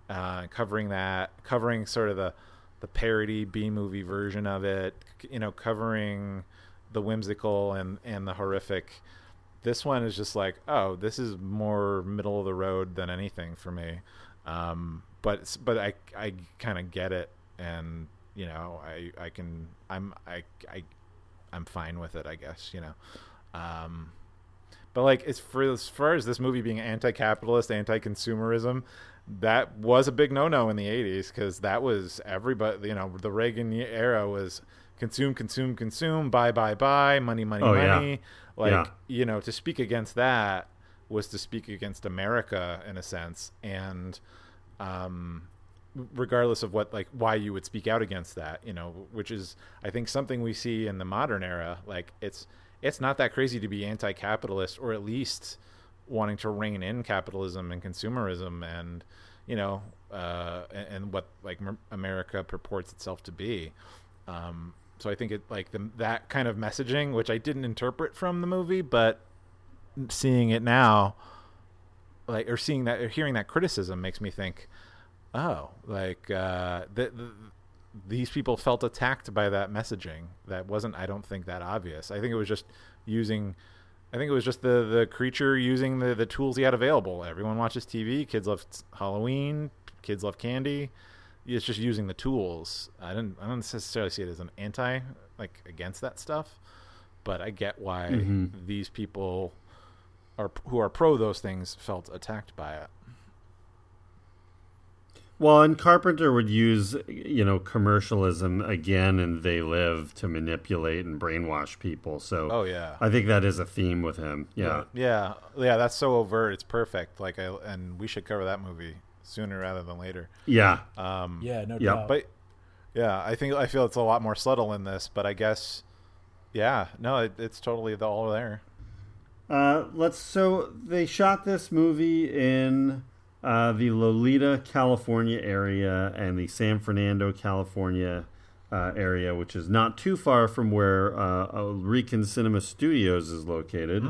uh, covering that covering sort of the the parody b movie version of it you know covering the whimsical and and the horrific this one is just like oh this is more middle of the road than anything for me um but but i i kind of get it and you know i i can i'm i i i'm fine with it i guess you know um But like, as for as far as this movie being anti-capitalist, anti-consumerism, that was a big no-no in the '80s because that was everybody. You know, the Reagan era was consume, consume, consume, buy, buy, buy, money, money, Oh, yeah. money. Like, Yeah. you know, to speak against that was to speak against America in a sense, and um, regardless of what like why you would speak out against that you know which is i think something we see in the modern era like it's it's not that crazy to be anti-capitalist or at least wanting to rein in capitalism and consumerism and you know uh and, and what like america purports itself to be um so i think it like the, that kind of messaging which i didn't interpret from the movie but seeing it now like or seeing that or hearing that criticism makes me think oh like uh th- th- these people felt attacked by that messaging that wasn't i don't think that obvious. I think it was just using i think it was just the the creature using the the tools he had available. Everyone watches tv kids love halloween. Kids love candy it's just using the tools i didn't i don't necessarily see it as an anti like against that stuff but i get why mm-hmm. these people are who are pro those things felt attacked by it Well, and Carpenter would use, you know, commercialism again and They Live to manipulate and brainwash people. So, Oh, yeah. I think that is a theme with him. Yeah. Yeah, yeah, that's so overt. It's perfect. Like, I and we should cover that movie sooner rather than later. Yeah. Yeah, no Yeah, doubt. But yeah, I think I feel it's a lot more subtle in this. But I guess, yeah, no, it, it's totally the, all there. Uh, let's. So they shot this movie in uh, the Loleta, California area and the San Fernando, California uh, area, which is not too far from where uh, Rican Cinema Studios is located.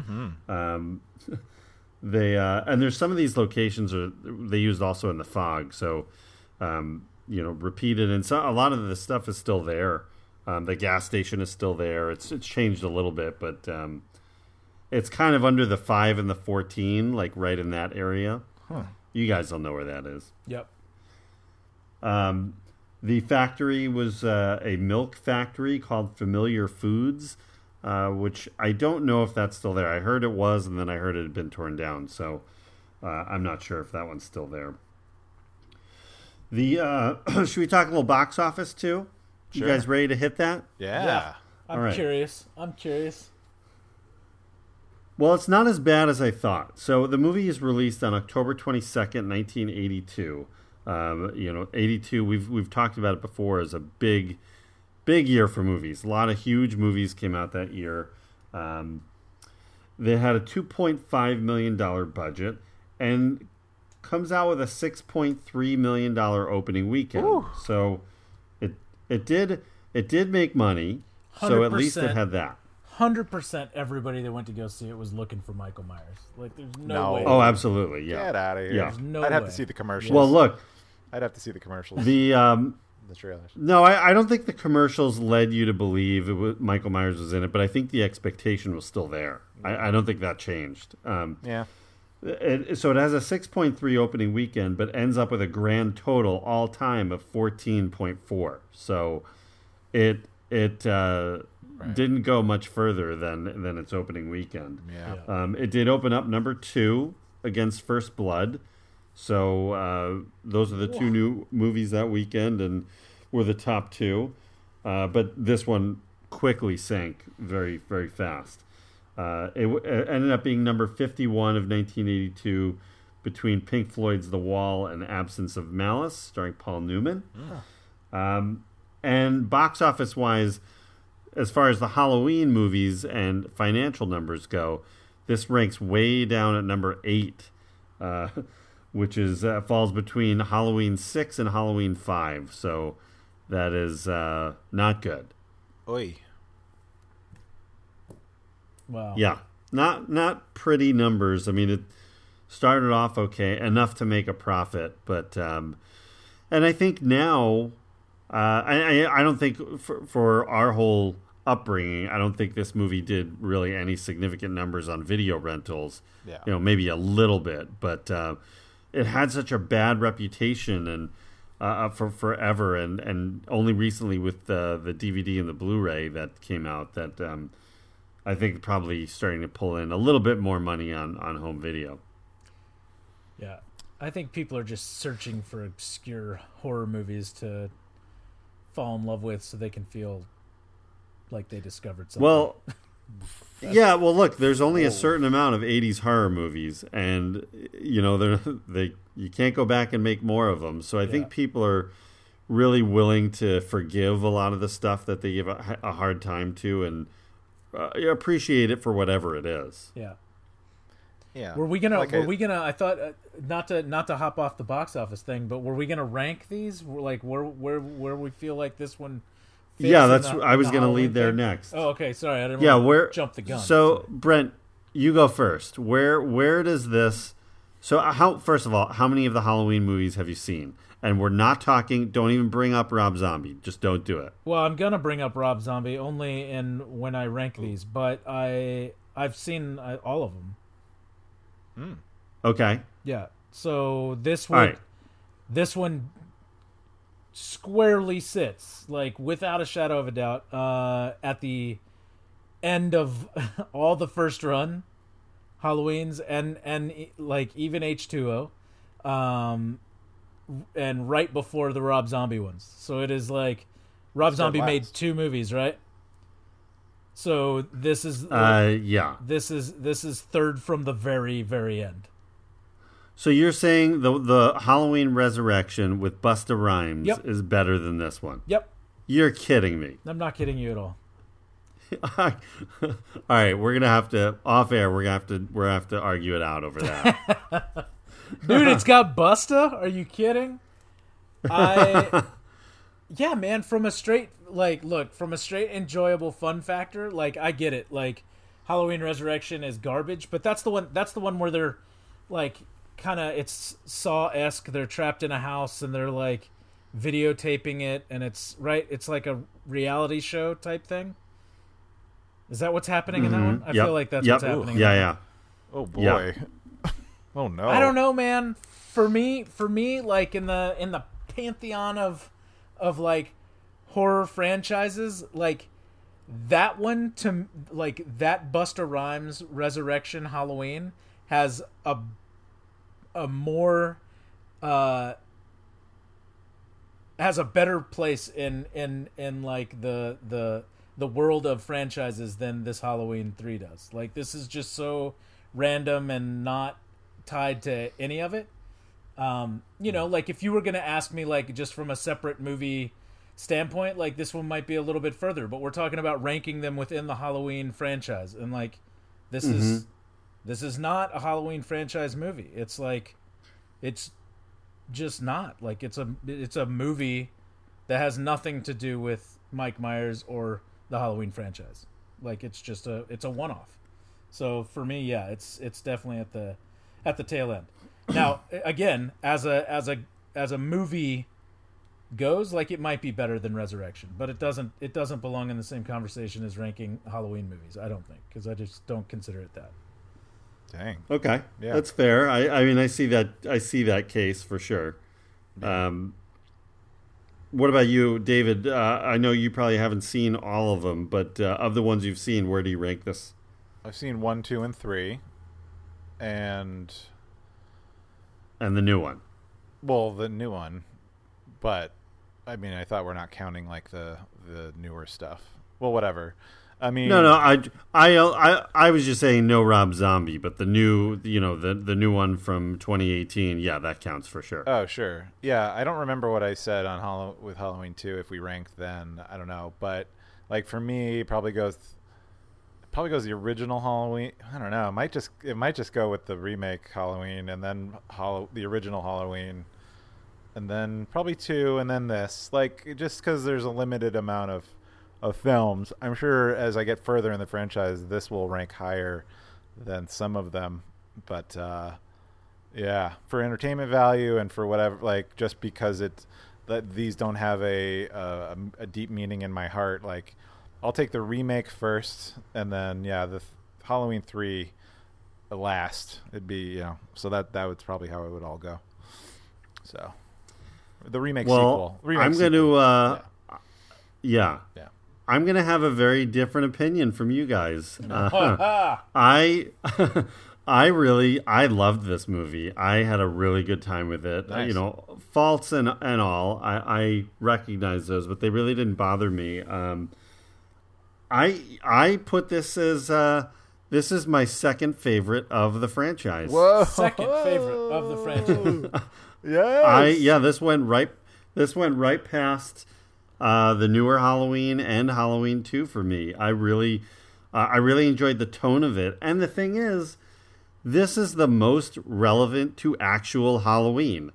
Um, they uh, and there's some of these locations are they used also in the fog, so um, you know repeated and so a lot of the stuff is still there. Um, the gas station is still there. It's it's changed a little bit, but um, it's kind of under the five and the fourteen, like right in that area. Huh. You guys don't know where that is. yep. Um, the factory was uh, a milk factory called Familiar Foods, uh, which I don't know if that's still there. I heard it was, and then I heard it had been torn down. So uh, I'm not sure if that one's still there. The uh, should we talk a little box office too? You guys ready to hit that? Yeah. I'm All right. curious. I'm curious. Well, it's not as bad as I thought. So the movie is released on October 22nd, 1982. Um, you know, 82, we've, we've talked about it before, as a big, big year for movies. A lot of huge movies came out that year. Um, they had a $2.5 million budget and comes out with a $6.3 million opening weekend. So it, it did, it did make money. So at least it 100%. had that. Hundred percent. Everybody that went to go see it was looking for Michael Myers. Like, there's no, No. way. Oh, absolutely. Yeah. Get out of here. Yeah. There's no I'd have way. to see the commercials. Well, look, I'd have to see the commercials, the um, the trailers. no, I, I don't think the commercials led you to believe it was, Michael Myers was in it, but I think the expectation was still there. I, I don't think that changed. Um, Yeah. it, so it has a 6.3 opening weekend, but ends up with a grand total all time of 14.4. So it it uh, didn't go much further than than its opening weekend. Yeah. Um, it did open up number two against First Blood. So uh, those are the two new movies that weekend, and were the top two. Uh, but this one quickly sank very, very fast. Uh, it, w- it ended up being number 51 of 1982 between Pink Floyd's The Wall and Absence of Malice, starring Paul Newman. Um, and box office wise, as far as the Halloween movies and financial numbers go, this ranks way down at number eight, uh, which is uh, falls between Halloween six and Halloween five. So that is uh, not good. Oi. Wow. Yeah, not not pretty numbers. I mean, it started off okay, enough to make a profit, but um, and I think now, uh, I I I don't think for for our whole upbringing, I don't think this movie did really any significant numbers on video rentals. Yeah. you know, maybe a little bit, but uh, it had such a bad reputation and. Uh, for forever, and, and only recently with the the DVD and the Blu-ray that came out that um, I think probably starting to pull in a little bit more money on on home video. Yeah. I think people are just searching for obscure horror movies to fall in love with so they can feel like they discovered something. Well, yeah. Well, look, there's only a certain amount of '80s horror movies, and you know, they're they you can't go back and make more of them. So I Yeah. think people are really willing to forgive a lot of the stuff that they give a, a hard time to, and uh, appreciate it for whatever it is. yeah. Yeah. Were we gonna? Like were I- we gonna? I thought uh, not to not to hop off the box office thing, but were we gonna rank these? Like where where where we feel like this one? Fits Yeah, that's the- I was going to Halloween lead there thing? next. Oh, okay. Sorry, I didn't. yeah, wanna where jump the gun? So Brent, you go first. Where where does this? So how first of all, how many of the Halloween movies have you seen? And we're not talking. Don't even bring up Rob Zombie. Just don't do it. Well, I'm gonna bring up Rob Zombie only in when I rank these, but I I've seen uh, all of them. Okay. Yeah. So this one, right. this one squarely sits like without a shadow of a doubt uh, at the end of all the first run Halloweens and and like even H two O, um, and right before the Rob Zombie ones. So it is like Rob Zombie made two movies, right? So this is Uh, yeah. this is this is third from the very very end. So you're saying the the Halloween Resurrection with Busta Rhymes Yep. is better than this one? Yep, You're kidding me. I'm not kidding you at all. All right, we're gonna have to off air. We're gonna have to we're gonna have to argue it out over that. Dude, it's got Busta? Are you kidding? I Yeah, man, from a straight like look, from a straight enjoyable fun factor, like I get it. Like Halloween Resurrection is garbage, but that's the one that's the one where they're like kind of it's Saw-esque. They're trapped in a house and they're like videotaping it and it's right, it's like a reality show type thing. Is that what's happening in that one? I Mm-hmm. Yep. feel like that's yep. what's happening. in Yeah, yeah. Oh boy. Yeah. oh no. I don't know, man. For me, for me, like in the in the pantheon of of like horror franchises, like that one to like that Busta Rhymes Resurrection Halloween has a a more uh has a better place in in in like the the the world of franchises than this Halloween 3 does. Like this is just so random and not tied to any of it. Um, you know, like if you were going to ask me like just from a separate movie standpoint, like this one might be a little bit further, but we're talking about ranking them within the Halloween franchise and like this is this is not a Halloween franchise movie. It's like it's just not. Like it's a it's a movie that has nothing to do with Mike Myers or the Halloween franchise. Like it's just a it's a one off. So for me, yeah, it's it's definitely at the at the tail end. Now, again, as a as a as a movie goes, like it might be better than Resurrection, but it doesn't it doesn't belong in the same conversation as ranking Halloween movies. I don't think because I just don't consider it that. Dang. Okay, Yeah. that's fair. I, I mean, I see that. I see that case for sure. Um, what about you, David? Uh, I know you probably haven't seen all of them, but uh, of the ones you've seen, where do you rank this? I've seen one, two, and three, and And the new one. well, the new one. But I mean, I thought we're not counting like the the newer stuff. Well, whatever. I mean, No, no, I, I, I, I was just saying no Rob Zombie, but the new, you know, the the new one from 2018, yeah, that counts for sure. Oh, sure. Yeah, I don't remember what I said on Hallow- with Halloween 2 if we ranked then. I don't know, but like for me, probably goes probably goes the original Halloween. I don't know. It might just it might just go with the remake Halloween and then Hallow- the original Halloween and then probably 2 and then this. Like just cuz there's a limited amount of of films. I'm sure as I get further in the franchise this will rank higher than some of them, but uh yeah, for entertainment value and for whatever, like just because it that these don't have a, a a deep meaning in my heart, like I'll take the remake first, and then yeah, the th- Halloween three last. It'd be you know, so that that would probably how it would all go. So the remake well, sequel. Remake I'm going to, uh, yeah. Yeah. I'm gonna have a very different opinion from you guys. Uh, I I really I loved this movie. I had a really good time with it. Nice. You know, faults and and all. I, I recognize those, but they really didn't bother me. Um, I I put this as uh, this is my second favorite of the franchise. Whoa. Second favorite of the franchise. Yes. I yeah, this went right. This went right past uh, the newer Halloween and Halloween two for me. I really, uh, I really enjoyed the tone of it. And the thing is, this is the most relevant to actual Halloween.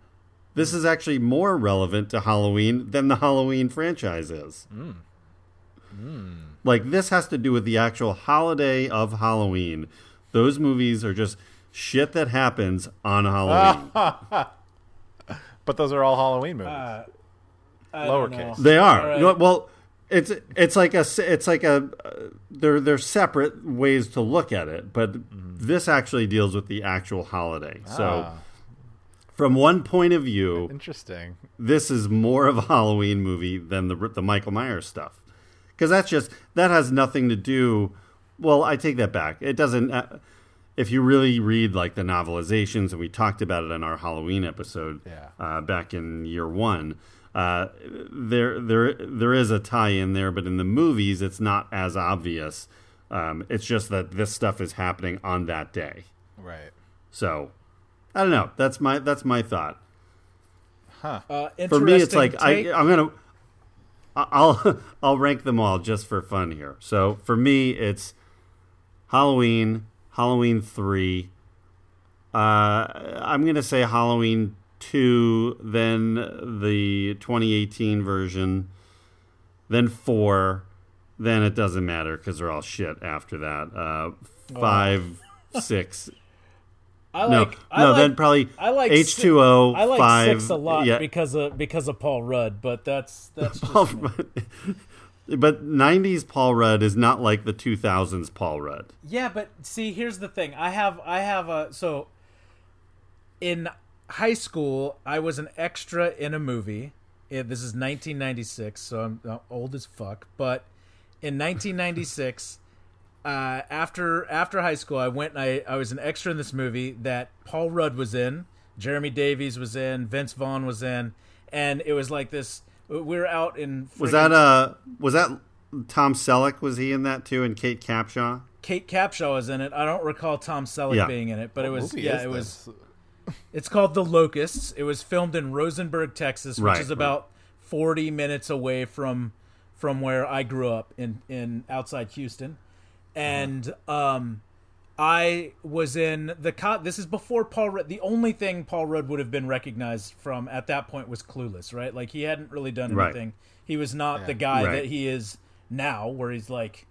This is actually more relevant to Halloween than the Halloween franchise is. Like this has to do with the actual holiday of Halloween. Those movies are just shit that happens on Halloween. but those are all Halloween movies. Uh, I don't know. Lowercase. They are. All right. No, Well, it's it's like a it's like a uh, they're they're separate ways to look at it, but this actually deals with the actual holiday. So, Ah. from one point of view, Interesting. this is more of a Halloween movie than the the Michael Myers stuff, because that's just that has nothing to do. Well, I take that back. It doesn't. Uh, if you really read like the novelizations, and we talked about it in our Halloween episode Yeah. uh, back in year one, uh, there there there is a tie in there, but in the movies, it's not as obvious. Um, it's just that this stuff is happening on that day. Right. So, I don't know. That's my that's my thought Uh, for me it's like take. I, i'm gonna i'll i'll rank them all just for fun here so for me it's halloween halloween 3 uh i'm gonna say halloween 2 then the 2018 version then 4 then it doesn't matter because they're all shit after that uh 5 6 I no like, I no like, then probably I like h2o I like 5 six a lot yeah because of because of Paul Rudd, but that's that's just Paul, me. but 90s Paul Rudd is not like the 2000s Paul Rudd. Yeah, but see, here's the thing. I have I have a so in high school, I was an extra in a movie. Yeah, this is 1996, so I'm uh, old as fuck. But in 1996, uh, after after high school, I went and I, I was an extra in this movie that Paul Rudd was in, Jeremy Davies was in, Vince Vaughn was in, and it was like this. We are out in Was that uh was that Tom Selleck was he in that too and Kate Capshaw? Kate Capshaw was in it. I don't recall Tom Selleck Yeah. being in it, but it was yeah, is it was. This? It's called The Locusts. It was filmed in Rosenberg, Texas, which Right, is about 40 minutes away from from where I grew up in in outside Houston. And um I was in the co- this is before Paul Rudd. The only thing Paul Rudd would have been recognized from at that point was Clueless, right? Like he hadn't really done Right. anything. He was not Yeah. the guy Right. that he is now where he's like,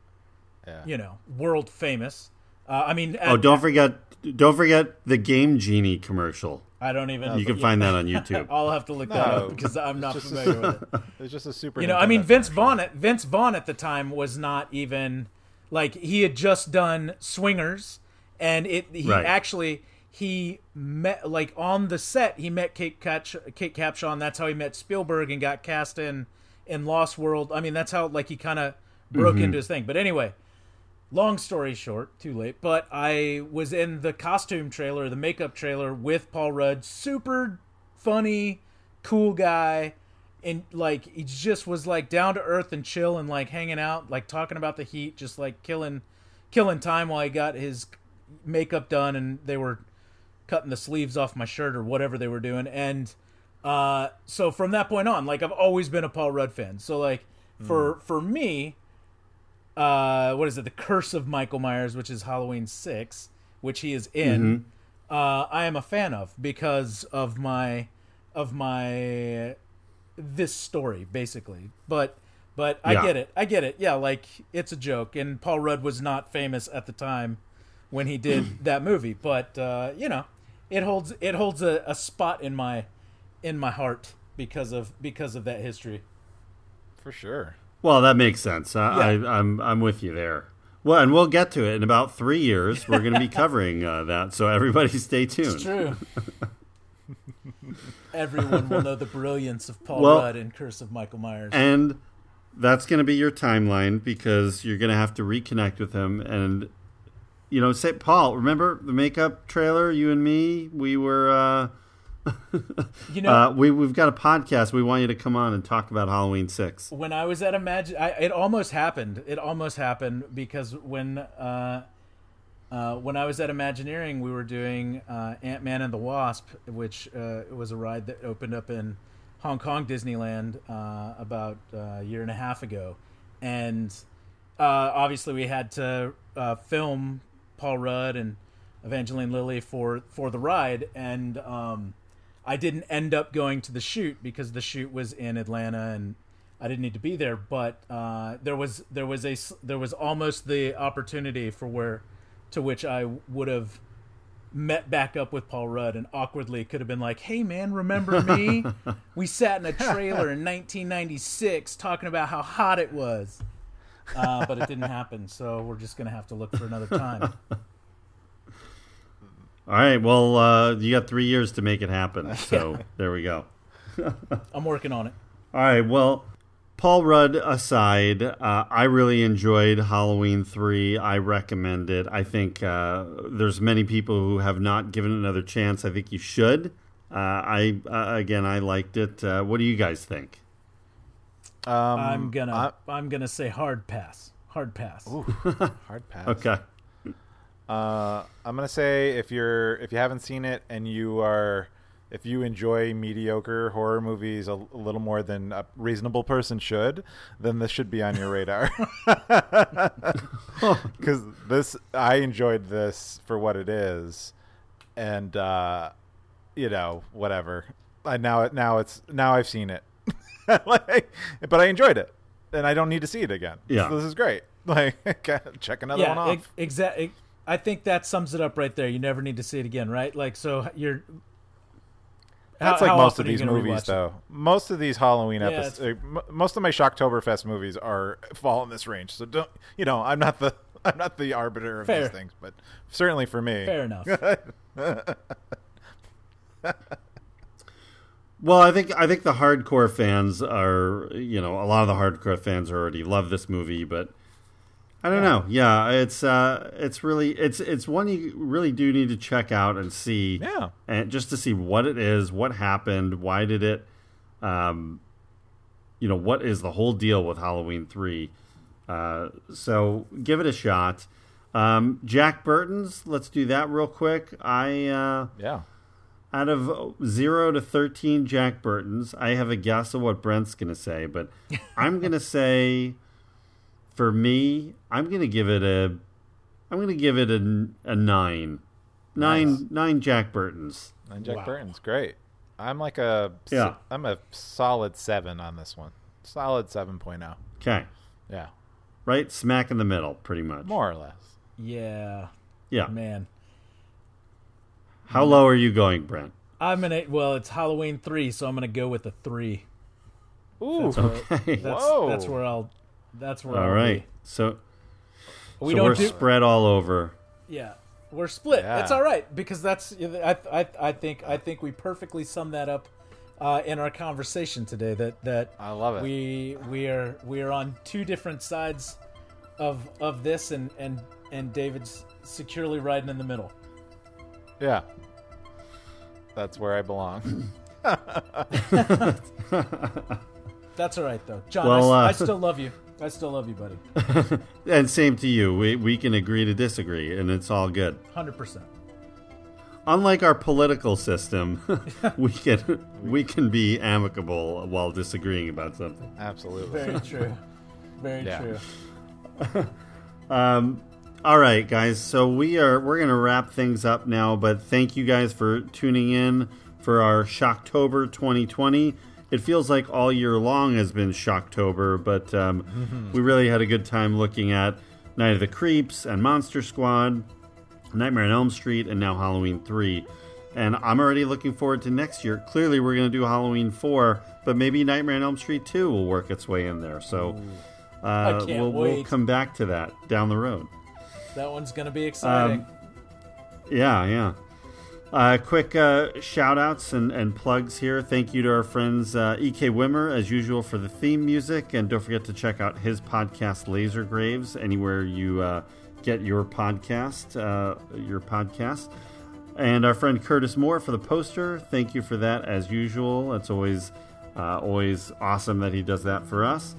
Yeah. you know, world famous. Uh, I mean, Oh, don't forget don't forget the Game Genie commercial. I don't even. You can find that on YouTube. I'll have to look that up because I'm not Just- familiar with it. It's just a super. You know, I mean, Vince commercial. Vaughn. At, Vince Vaughn at the time was not even like he had just done Swingers, and it. He Right. actually he met like on the set. He met Kate Catch, Kate Capshaw. And that's how he met Spielberg and got cast in in Lost World. I mean, that's how like he kind of broke mm-hmm. into his thing. But anyway, long story short, too late. But I was in the costume trailer, the makeup trailer with Paul Rudd. Super funny, cool guy. And like he just was like down to earth and chill and like hanging out, like talking about the heat, just like killing killing time while he got his makeup done and they were cutting the sleeves off my shirt or whatever they were doing. And uh so from that point on, like I've always been a Paul Rudd fan. So like for for me, uh, what is it? The Curse of Michael Myers, which is Halloween six, which he is in. Uh, I am a fan of because of my of my this story basically. But but I Yeah. get it. I get it. Yeah, like it's a joke, and Paul Rudd was not famous at the time when he did that movie. But uh, you know, it holds it holds a, a spot in my in my heart because of because of that history. for sure. Well, that makes sense. I, I, I'm I'm with you there. Well, and we'll get to it in about three years. We're going to be covering uh, that, so everybody stay tuned. True. Everyone will know the brilliance of Paul Well- Rudd in Curse of Michael Myers. And that's going to be your timeline because you're going to have to reconnect with him and you know say paul remember the makeup trailer you and me we were uh You know, uh, we, we've got a podcast. We want you to come on and talk about halloween 6 when I was at Imagine, I, it almost happened. It almost happened because when uh, uh, when I was at Imagineering, we were doing uh, Ant Man and the Wasp, which uh, was a ride that opened up in Hong Kong Disneyland uh, about a year and a half ago, and uh, obviously we had to uh, film Paul Rudd and Evangeline Lilly for for the ride, and um, I didn't end up going to the shoot because the shoot was in Atlanta and I didn't need to be there. But uh, there was there was a there was almost the opportunity for where to which I would have met back up with Paul Rudd and awkwardly could have been like, "Hey man, remember me? we sat in a trailer in 1996 talking about how hot it was." Uh, but it didn't happen, so we're just gonna have to look for another time. all right well uh you got three years to make it happen so there we go I'm working on it. All right. Well, Paul Rudd aside, uh, I really enjoyed Halloween three. I recommend it. I think uh, there's many people who have not given it another chance. I think you should. Uh, I uh, again, I liked it. Uh, what do you guys think? Um, I'm gonna I- I'm gonna say hard pass. Hard pass. Ooh, hard pass. Okay. Uh, I'm gonna say if you're if you haven't seen it and you are if you enjoy mediocre horror movies a, a little more than a reasonable person should, then this should be on your radar. Because this, I enjoyed this for what it is, and uh, you know whatever. I now now it's now I've seen it, like, but I enjoyed it, and I don't need to see it again. Yeah. so this is great. Like check another one yeah, off. exactly. I think that sums it up right there. You never need to see it again, right? Like, so you're. That's how- like how most of these movies, though. Most of these Halloween Yeah, episodes, uh, m- most of my Shocktoberfest movies are fall in this range. So don't, you know, I'm not the, I'm not the arbiter of Fair. these things, but certainly for me, Fair enough. Well, I think I think the hardcore fans are, you know, a lot of the hardcore fans already love this movie, but I don't know. Yeah, it's uh, it's really it's it's one you really do need to check out and see. Yeah. and just to see what it is, what happened, why did it, um, you know, what is the whole deal with Halloween three? Uh, so give it a shot. Um, Jack Burton's. Let's do that real quick. I. Uh, yeah. out of zero to 13 Jack Burtons, I have a guess of what Brent's going to say, but I'm going to say for me, I'm going to give it a I'm going to give it a, a 9. 9 Nice. 9 Jack Burtons. And Jack Wow. Burton's great. I'm like a, s- Yeah. I'm a solid seven on this one. Solid 7.0. Okay. Yeah, Right smack in the middle pretty much. more or less. yeah, Yeah. man. How low are you going, Brent? I'm gonna. Well, it's Halloween three, so I'm gonna go with a three. Ooh, That's, where, Okay. that's, Whoa. that's where I'll. That's where All I'll right. So We so don't we're do. spread all over. Yeah, we're split. Yeah. It's all right because that's. I, I, I think I think we perfectly sum that up uh, in our conversation today. That that I love it. we we are we are on two different sides of of this, and and and David's securely riding in the middle. yeah, that's where I belong. That's all right though, John. Well, I, uh, I still love you. I still love you, buddy. And same to you. We we can agree to disagree and it's all good. Hundred percent. unlike our political system, we can we can be amicable while disagreeing about something. Absolutely. Very true. Very Yeah. true. Um, all right, guys. So we are we're gonna wrap things up now, but thank you guys for tuning in for our Shocktober 2020. It feels like all year long has been Shocktober, but um, we really had a good time looking at Night of the Creeps and Monster Squad, Nightmare on Elm Street, and now Halloween 3. And I'm already looking forward to next year. Clearly, we're going to do Halloween 4, but maybe Nightmare on Elm Street 2 will work its way in there. So uh, we'll, we'll come back to that down the road. That one's gonna be exciting. Yeah, yeah. Uh, quick uh, shout outs and, and plugs here. Thank you to our friends uh, EK Wimmer, as usual, for the theme music. And don't forget to check out his podcast, Laser Graves, anywhere you uh, get your podcast. Uh, your podcast. And our friend Curtis Moore for the poster. Thank you for that, as usual. It's always uh, always awesome that he does that for us.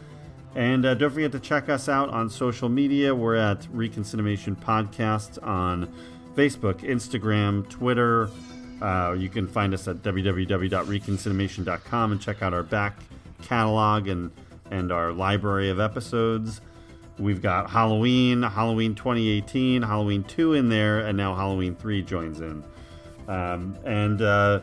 And uh, don't forget to check us out on social media. We're at Reconciliation Podcast on Facebook, Instagram, Twitter. Uh, you can find us at www.reconciliation.com and check out our back catalog and, and our library of episodes. We've got Halloween, Halloween 2018, Halloween 2 in there, and now Halloween 3 joins in. Um, and uh,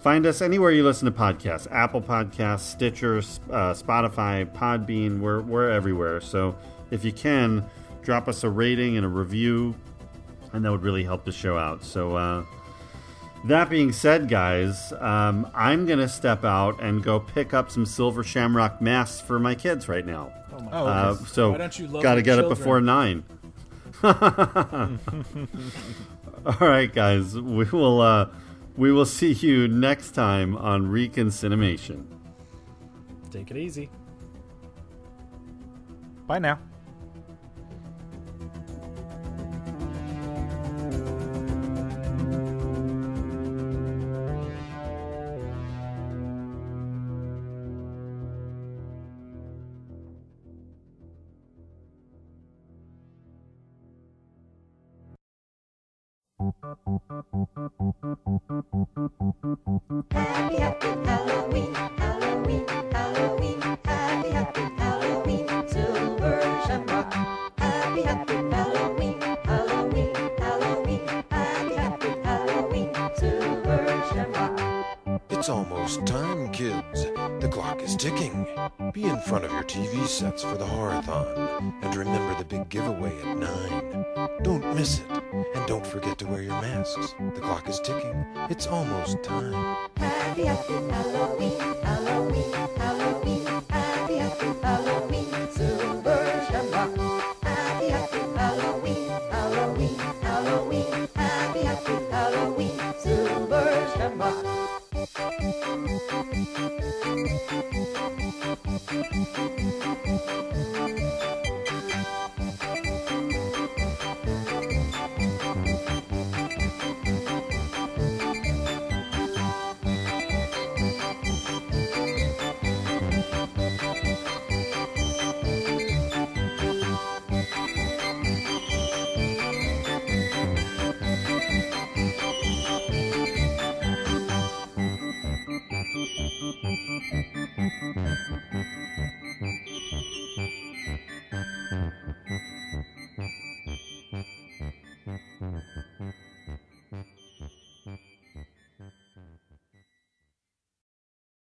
find us anywhere you listen to podcasts Apple Podcasts, Stitcher, uh, Spotify, Podbean. We're, we're everywhere. So if you can, drop us a rating and a review, and that would really help the show out. So, uh, that being said, guys, um, I'm going to step out and go pick up some silver shamrock masks for my kids right now. Oh my Oh, Uh, okay. so Why don't you love got to get it children? before nine. All right, guys. We will uh, we will see you next time on Reconciliation. Take it easy. Bye now. Sets for the horrorthon. And remember the big giveaway at 9. Don't miss it. And don't forget to wear your masks. The clock is ticking. It's almost time. Happy, Halloween, Halloween, Halloween, happy, happy Halloween,